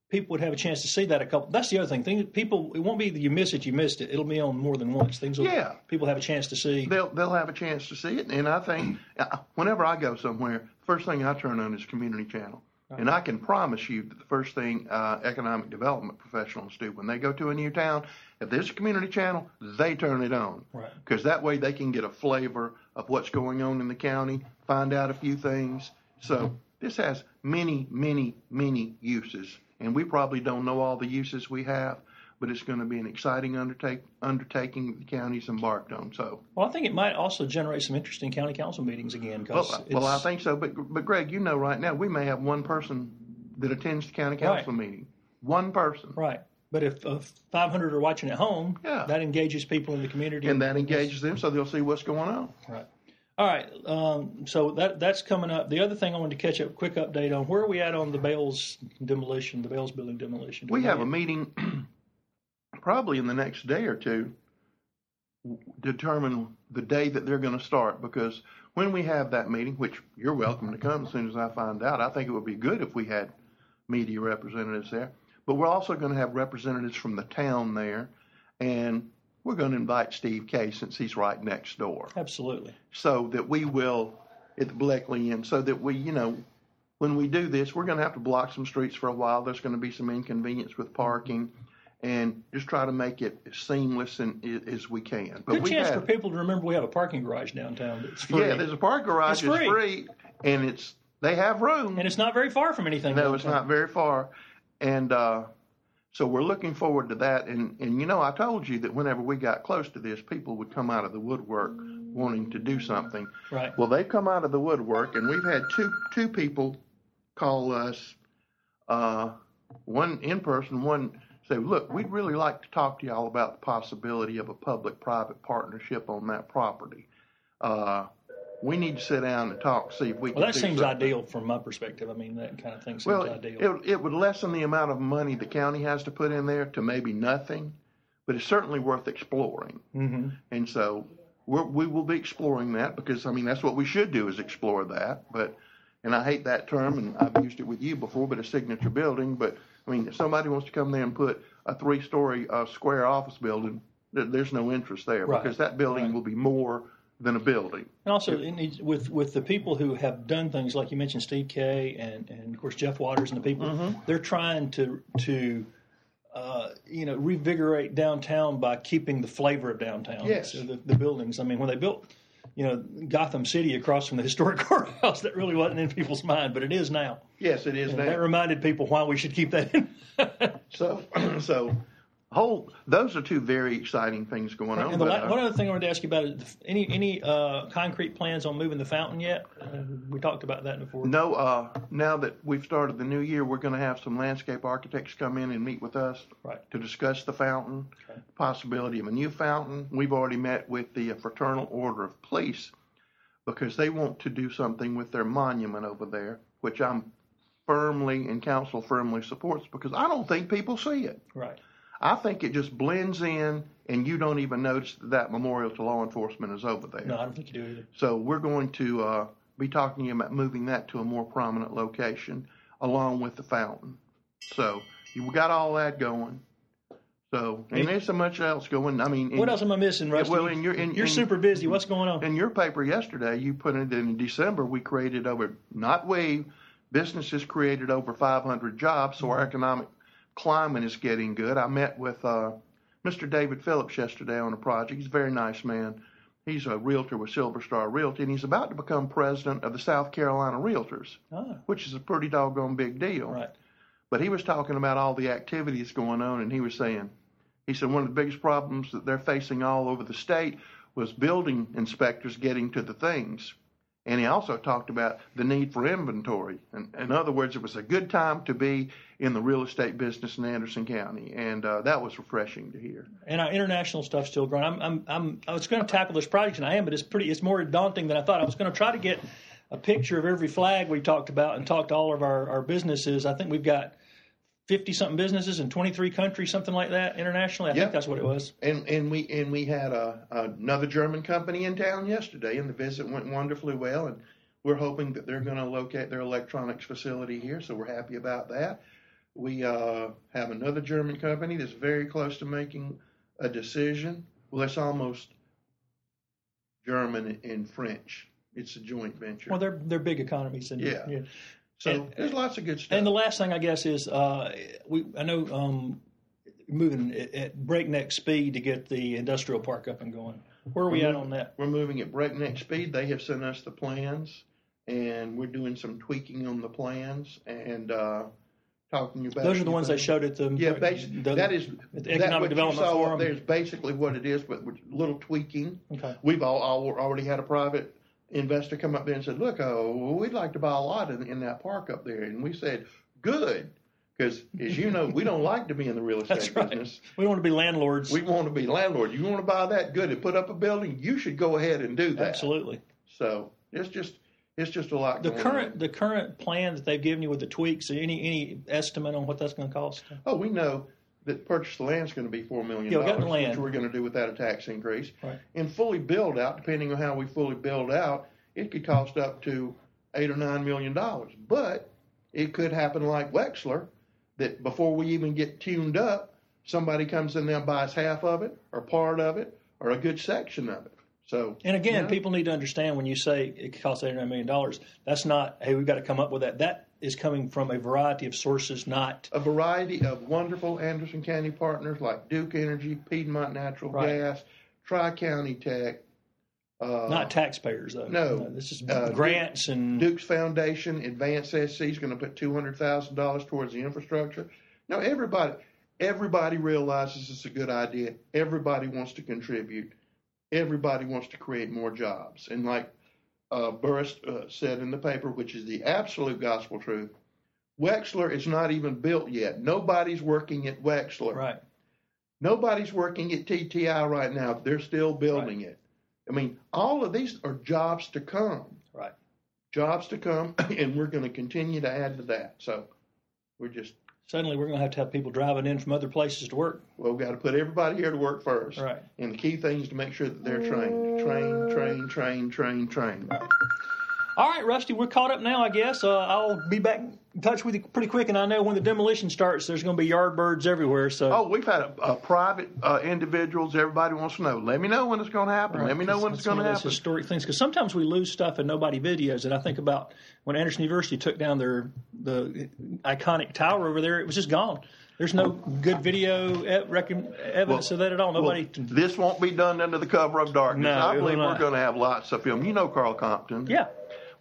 A: People would have a chance to see that a couple. That's the other thing. Thing people, it won't be that you miss it, you missed it. It'll be on more than once. Things will,
F: Yeah.
A: people have a chance to see.
F: they'll they'll have a chance to see it. And I think [clears throat] uh, whenever I go somewhere, first thing I turn on is Community Channel. And I can promise you that the first thing uh, economic development professionals do when they go to a new town, if there's a community channel, they turn it on.
A: Right.
F: Because that way they can get a flavor of what's going on in the county, find out a few things. So this has many, many, many uses. And we probably don't know all the uses we have, but it's going to be an exciting undertake, undertaking that the county's embarked on. So,
A: well, I think it might also generate some interesting county council meetings again.
F: Well, well, I think so. But but Greg, you know, right now we may have one person that attends the county council right. meeting. One person.
A: Right. But if uh, 500 are watching at home, yeah. that engages people in the community.
F: And that engages them so they'll see what's going on.
A: Right. All right. Um, so that that's coming up. The other thing I wanted to catch up, quick update on where are we at on the Bales demolition, the Bales building demolition?
F: we have a meeting probably in the next day or two determine the day that they're going to start because when we have that meeting, which you're welcome to come as soon as I find out, I think it would be good if we had media representatives there. But we're also going to have representatives from the town there, and we're going to invite Steve Kay since he's right next door.
A: Absolutely.
F: So that we will at the Bleckley Inn, so that we, you know, when we do this, we're going to have to block some streets for a while. There's going to be some inconvenience with parking. And just try to make it seamless and, as we can.
A: But Good chance have, for people to remember we have a parking garage downtown that's free.
F: Yeah, there's a parking garage. It's free. free, and it's they have room,
A: and it's not very far from anything.
F: No, it's not very far, and uh, so we're looking forward to that. And, and you know, I told you that whenever we got close to this, people would come out of the woodwork wanting to do something.
A: Right.
F: Well, they've come out of the woodwork, and we've had two two people call us, uh, one in person, one say, look, we'd really like to talk to y'all about the possibility of a public-private partnership on that property. Uh, we need to sit down and talk, see if we
A: well,
F: can.
A: Well, that seems something. ideal from my perspective. I mean, that kind of thing seems
F: well,
A: ideal.
F: It, it would lessen the amount of money the county has to put in there to maybe nothing, but it's certainly worth exploring.
A: Mm-hmm.
F: And so we're, we will be exploring that because I mean that's what we should do is explore that. But and I hate that term, and I've used it with you before, but a signature building. But I mean, if somebody wants to come there and put a three-story uh, square office building, there's no interest there
A: right.
F: because that building
A: right.
F: will be more than a building.
A: And also, needs, with with the people who have done things like you mentioned, Steve Kay and and of course Jeff Waters and the people,
F: mm-hmm.
A: they're trying to to uh, you know revigorate downtown by keeping the flavor of downtown.
F: Yes,
A: so the, the buildings. I mean, when they built. You know, Gotham City across from the historic [laughs] courthouse, that really wasn't in people's mind, but it is now.
F: Yes, it is
A: and
F: now.
A: That reminded people why we should keep that in. [laughs]
F: so, [clears throat] so whole those are two very exciting things going on.
A: And the, uh, one other thing I wanted to ask you about is any any uh, concrete plans on moving the fountain yet? Uh, we talked about that before.
F: No. Uh, now that we've started the new year, we're going to have some landscape architects come in and meet with us
A: right.
F: to discuss the fountain,
A: okay.
F: possibility of a new fountain. We've already met with the Fraternal Order of Police because they want to do something with their monument over there, which I'm firmly and council firmly supports because I don't think people see it.
A: Right.
F: I think it just blends in, and you don't even notice that, that memorial to law enforcement is over there.
A: No, I don't think you do either.
F: So we're going to uh, be talking about moving that to a more prominent location, along with the fountain. So you got all that going. So and there's so much else going. I mean,
A: in, what else am I missing, Rusty?
F: Well, in your, in,
A: you're
F: in,
A: super busy. What's going on?
F: In your paper yesterday, you put it in December. We created over not we businesses created over 500 jobs. So our mm-hmm. economic climate is getting good. I met with uh, Mr. David Phillips yesterday on a project. He's a very nice man. He's a realtor with Silver Star Realty, and he's about to become president of the South Carolina Realtors,
A: ah.
F: which is a pretty doggone big deal.
A: Right.
F: But he was talking about all the activities going on, and he was saying, he said one of the biggest problems that they're facing all over the state was building inspectors getting to the things. And he also talked about the need for inventory. And in other words, it was a good time to be in the real estate business in Anderson County, and uh, that was refreshing to hear.
A: And our international stuff's still growing. I'm, I'm, I'm I was going to tackle this project, and I am, but it's pretty. It's more daunting than I thought. I was going to try to get a picture of every flag we talked about and talk to all of our, our businesses. I think we've got 50 something businesses in 23 countries, something like that internationally. I yep. think that's what it was.
F: And and we and we had a, another German company in town yesterday, and the visit went wonderfully well. And we're hoping that they're going to locate their electronics facility here, so we're happy about that. We uh, have another German company that's very close to making a decision. Well, it's almost German and French. It's a joint venture.
A: Well, they're they're big economies, and
F: yeah.
A: yeah.
F: So and, there's lots of good stuff.
A: And the last thing I guess is uh, we I know um, moving at breakneck speed to get the industrial park up and going. Where are we
F: we're,
A: at on that?
F: We're moving at breakneck speed. They have sent us the plans, and we're doing some tweaking on the plans and uh, talking about.
G: Those are the ones they showed at the
F: yeah. Basically,
G: the,
F: that is
G: the economic development forum.
F: There's basically what it is, but with little tweaking.
G: Okay.
F: We've all, all already had a private investor come up there and said, "Look, oh, we'd like to buy a lot in, in that park up there," and we said, "Good." Because, as you know, we don't like to be in the real [laughs] estate
G: right.
F: business.
G: We want to be landlords.
F: We want to be landlords. You want to buy that good and put up a building, you should go ahead and do that.
G: Absolutely.
F: So it's just it's just a lot.
G: The current
F: on.
G: the current plan that they've given you with the tweaks, any any estimate on what that's going to cost?
F: Oh, we know that purchase the land is going to be four million dollars,
G: land.
F: which we're going to do without a tax increase.
G: Right.
F: And fully build out, depending on how we fully build out, it could cost up to eight or nine million dollars. But it could happen like Wexler, that before we even get tuned up, somebody comes in there and buys half of it, or part of it, or a good section of it. So
G: And again,
F: you know,
G: people need to understand when you say it costs eight nine million dollars, that's not hey we've got to come up with that. That is coming from a variety of sources, not
F: a variety of wonderful Anderson County partners like Duke Energy, Piedmont Natural
G: Right.
F: Gas, Tri County Tech. Uh,
G: not taxpayers though.
F: no.
G: this is
F: Uh,
G: grants and
F: Duke's Foundation, Advanced SC is going to put two hundred thousand dollars towards the infrastructure. Now everybody, everybody realizes it's a good idea. Everybody wants to contribute. Everybody wants to create more jobs. And like uh, Burris uh, said in the paper, which is the absolute gospel truth, Wexler is not even built yet. Nobody's working at Wexler.
G: right.
F: Nobody's working at TTI right now. They're still building it. I mean, all of these are jobs to come
G: Right.
F: jobs to come, [clears throat] and we're going to continue to add to that. So we're just
G: Suddenly we're going to have to have people driving in from other places to work.
F: well, we've got to put everybody here to work first.
G: Right.
F: And the key thing is to make sure that they're trained, train, train, train, train, train.
G: All right, Rusty, we're caught up now, I guess. Uh, I'll be back in touch with you pretty quick, and I know when the demolition starts, there's going to be yard birds everywhere. So
F: Oh, we've had a, a private uh, individuals. Everybody wants to know. Let me know when it's going to happen.
G: Right,
F: Let me know when it's going to
G: one of those
F: happen.
G: Historic things, because sometimes we lose stuff and nobody videos it. I think about when Anderson University took down their the iconic tower over there; it was just gone. There's no good video evidence of that at all. Nobody.
F: Well, this won't be done under the cover of darkness.
G: No,
F: I believe we're going to have lots of film. You know Carl Compton.
G: yeah.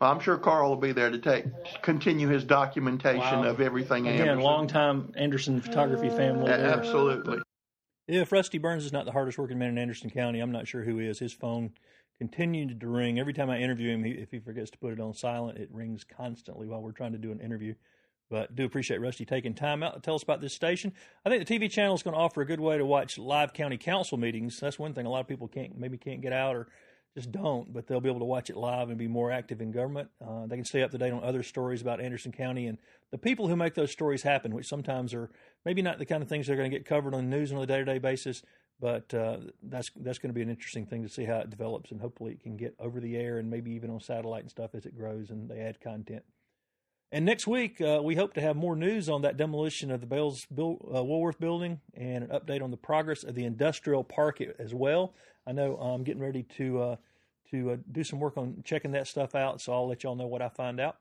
F: Well, I'm sure Carl will be there to take continue his documentation
G: Wow.
F: of everything.
G: Again,
F: Anderson.
G: long time Anderson photography family.
F: A-
G: there.
F: Absolutely.
A: If Rusty Burns is not the hardest working man in Anderson County, I'm not sure who is. His phone continued to ring every time I interview him. He, if he forgets to put it on silent, it rings constantly while we're trying to do an interview. But do appreciate Rusty taking time out to tell us about this station. I think the TV channel is going to offer a good way to watch live county council meetings. That's one thing a lot of people can't maybe can't get out or just don't, but they'll be able to watch it live and be more active in government. Uh, they can stay up to date on other stories about Anderson County and the people who make those stories happen, which sometimes are maybe not the kind of things they're going to get covered on news on a day to day basis. But uh, that's that's going to be an interesting thing to see how it develops, and hopefully it can get over the air and maybe even on satellite and stuff as it grows and they add content. And next week, uh, we hope to have more news on that demolition of the Bales Bill, uh, Woolworth building and an update on the progress of the industrial park as well. I know I'm getting ready to uh, to uh, do some work on checking that stuff out, so I'll let y'all know what I find out.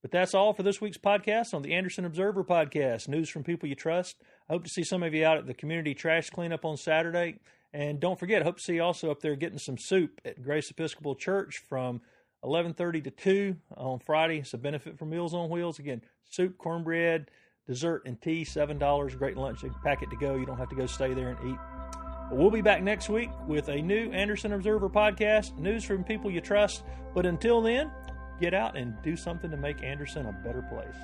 A: But that's all for this week's podcast on the Anderson Observer podcast. News from people you trust. I hope to see some of you out at the community trash cleanup on Saturday. And don't forget, I hope to see you also up there getting some soup at Grace Episcopal Church from 11:30 to 2 on Friday. It's a benefit for Meals on Wheels. Again, soup, cornbread, dessert, and tea. Seven dollars. Great lunch packet to go. You don't have to go stay there and eat. But we'll be back next week with a new Anderson Observer podcast. News from people you trust. But until then, get out and do something to make Anderson a better place.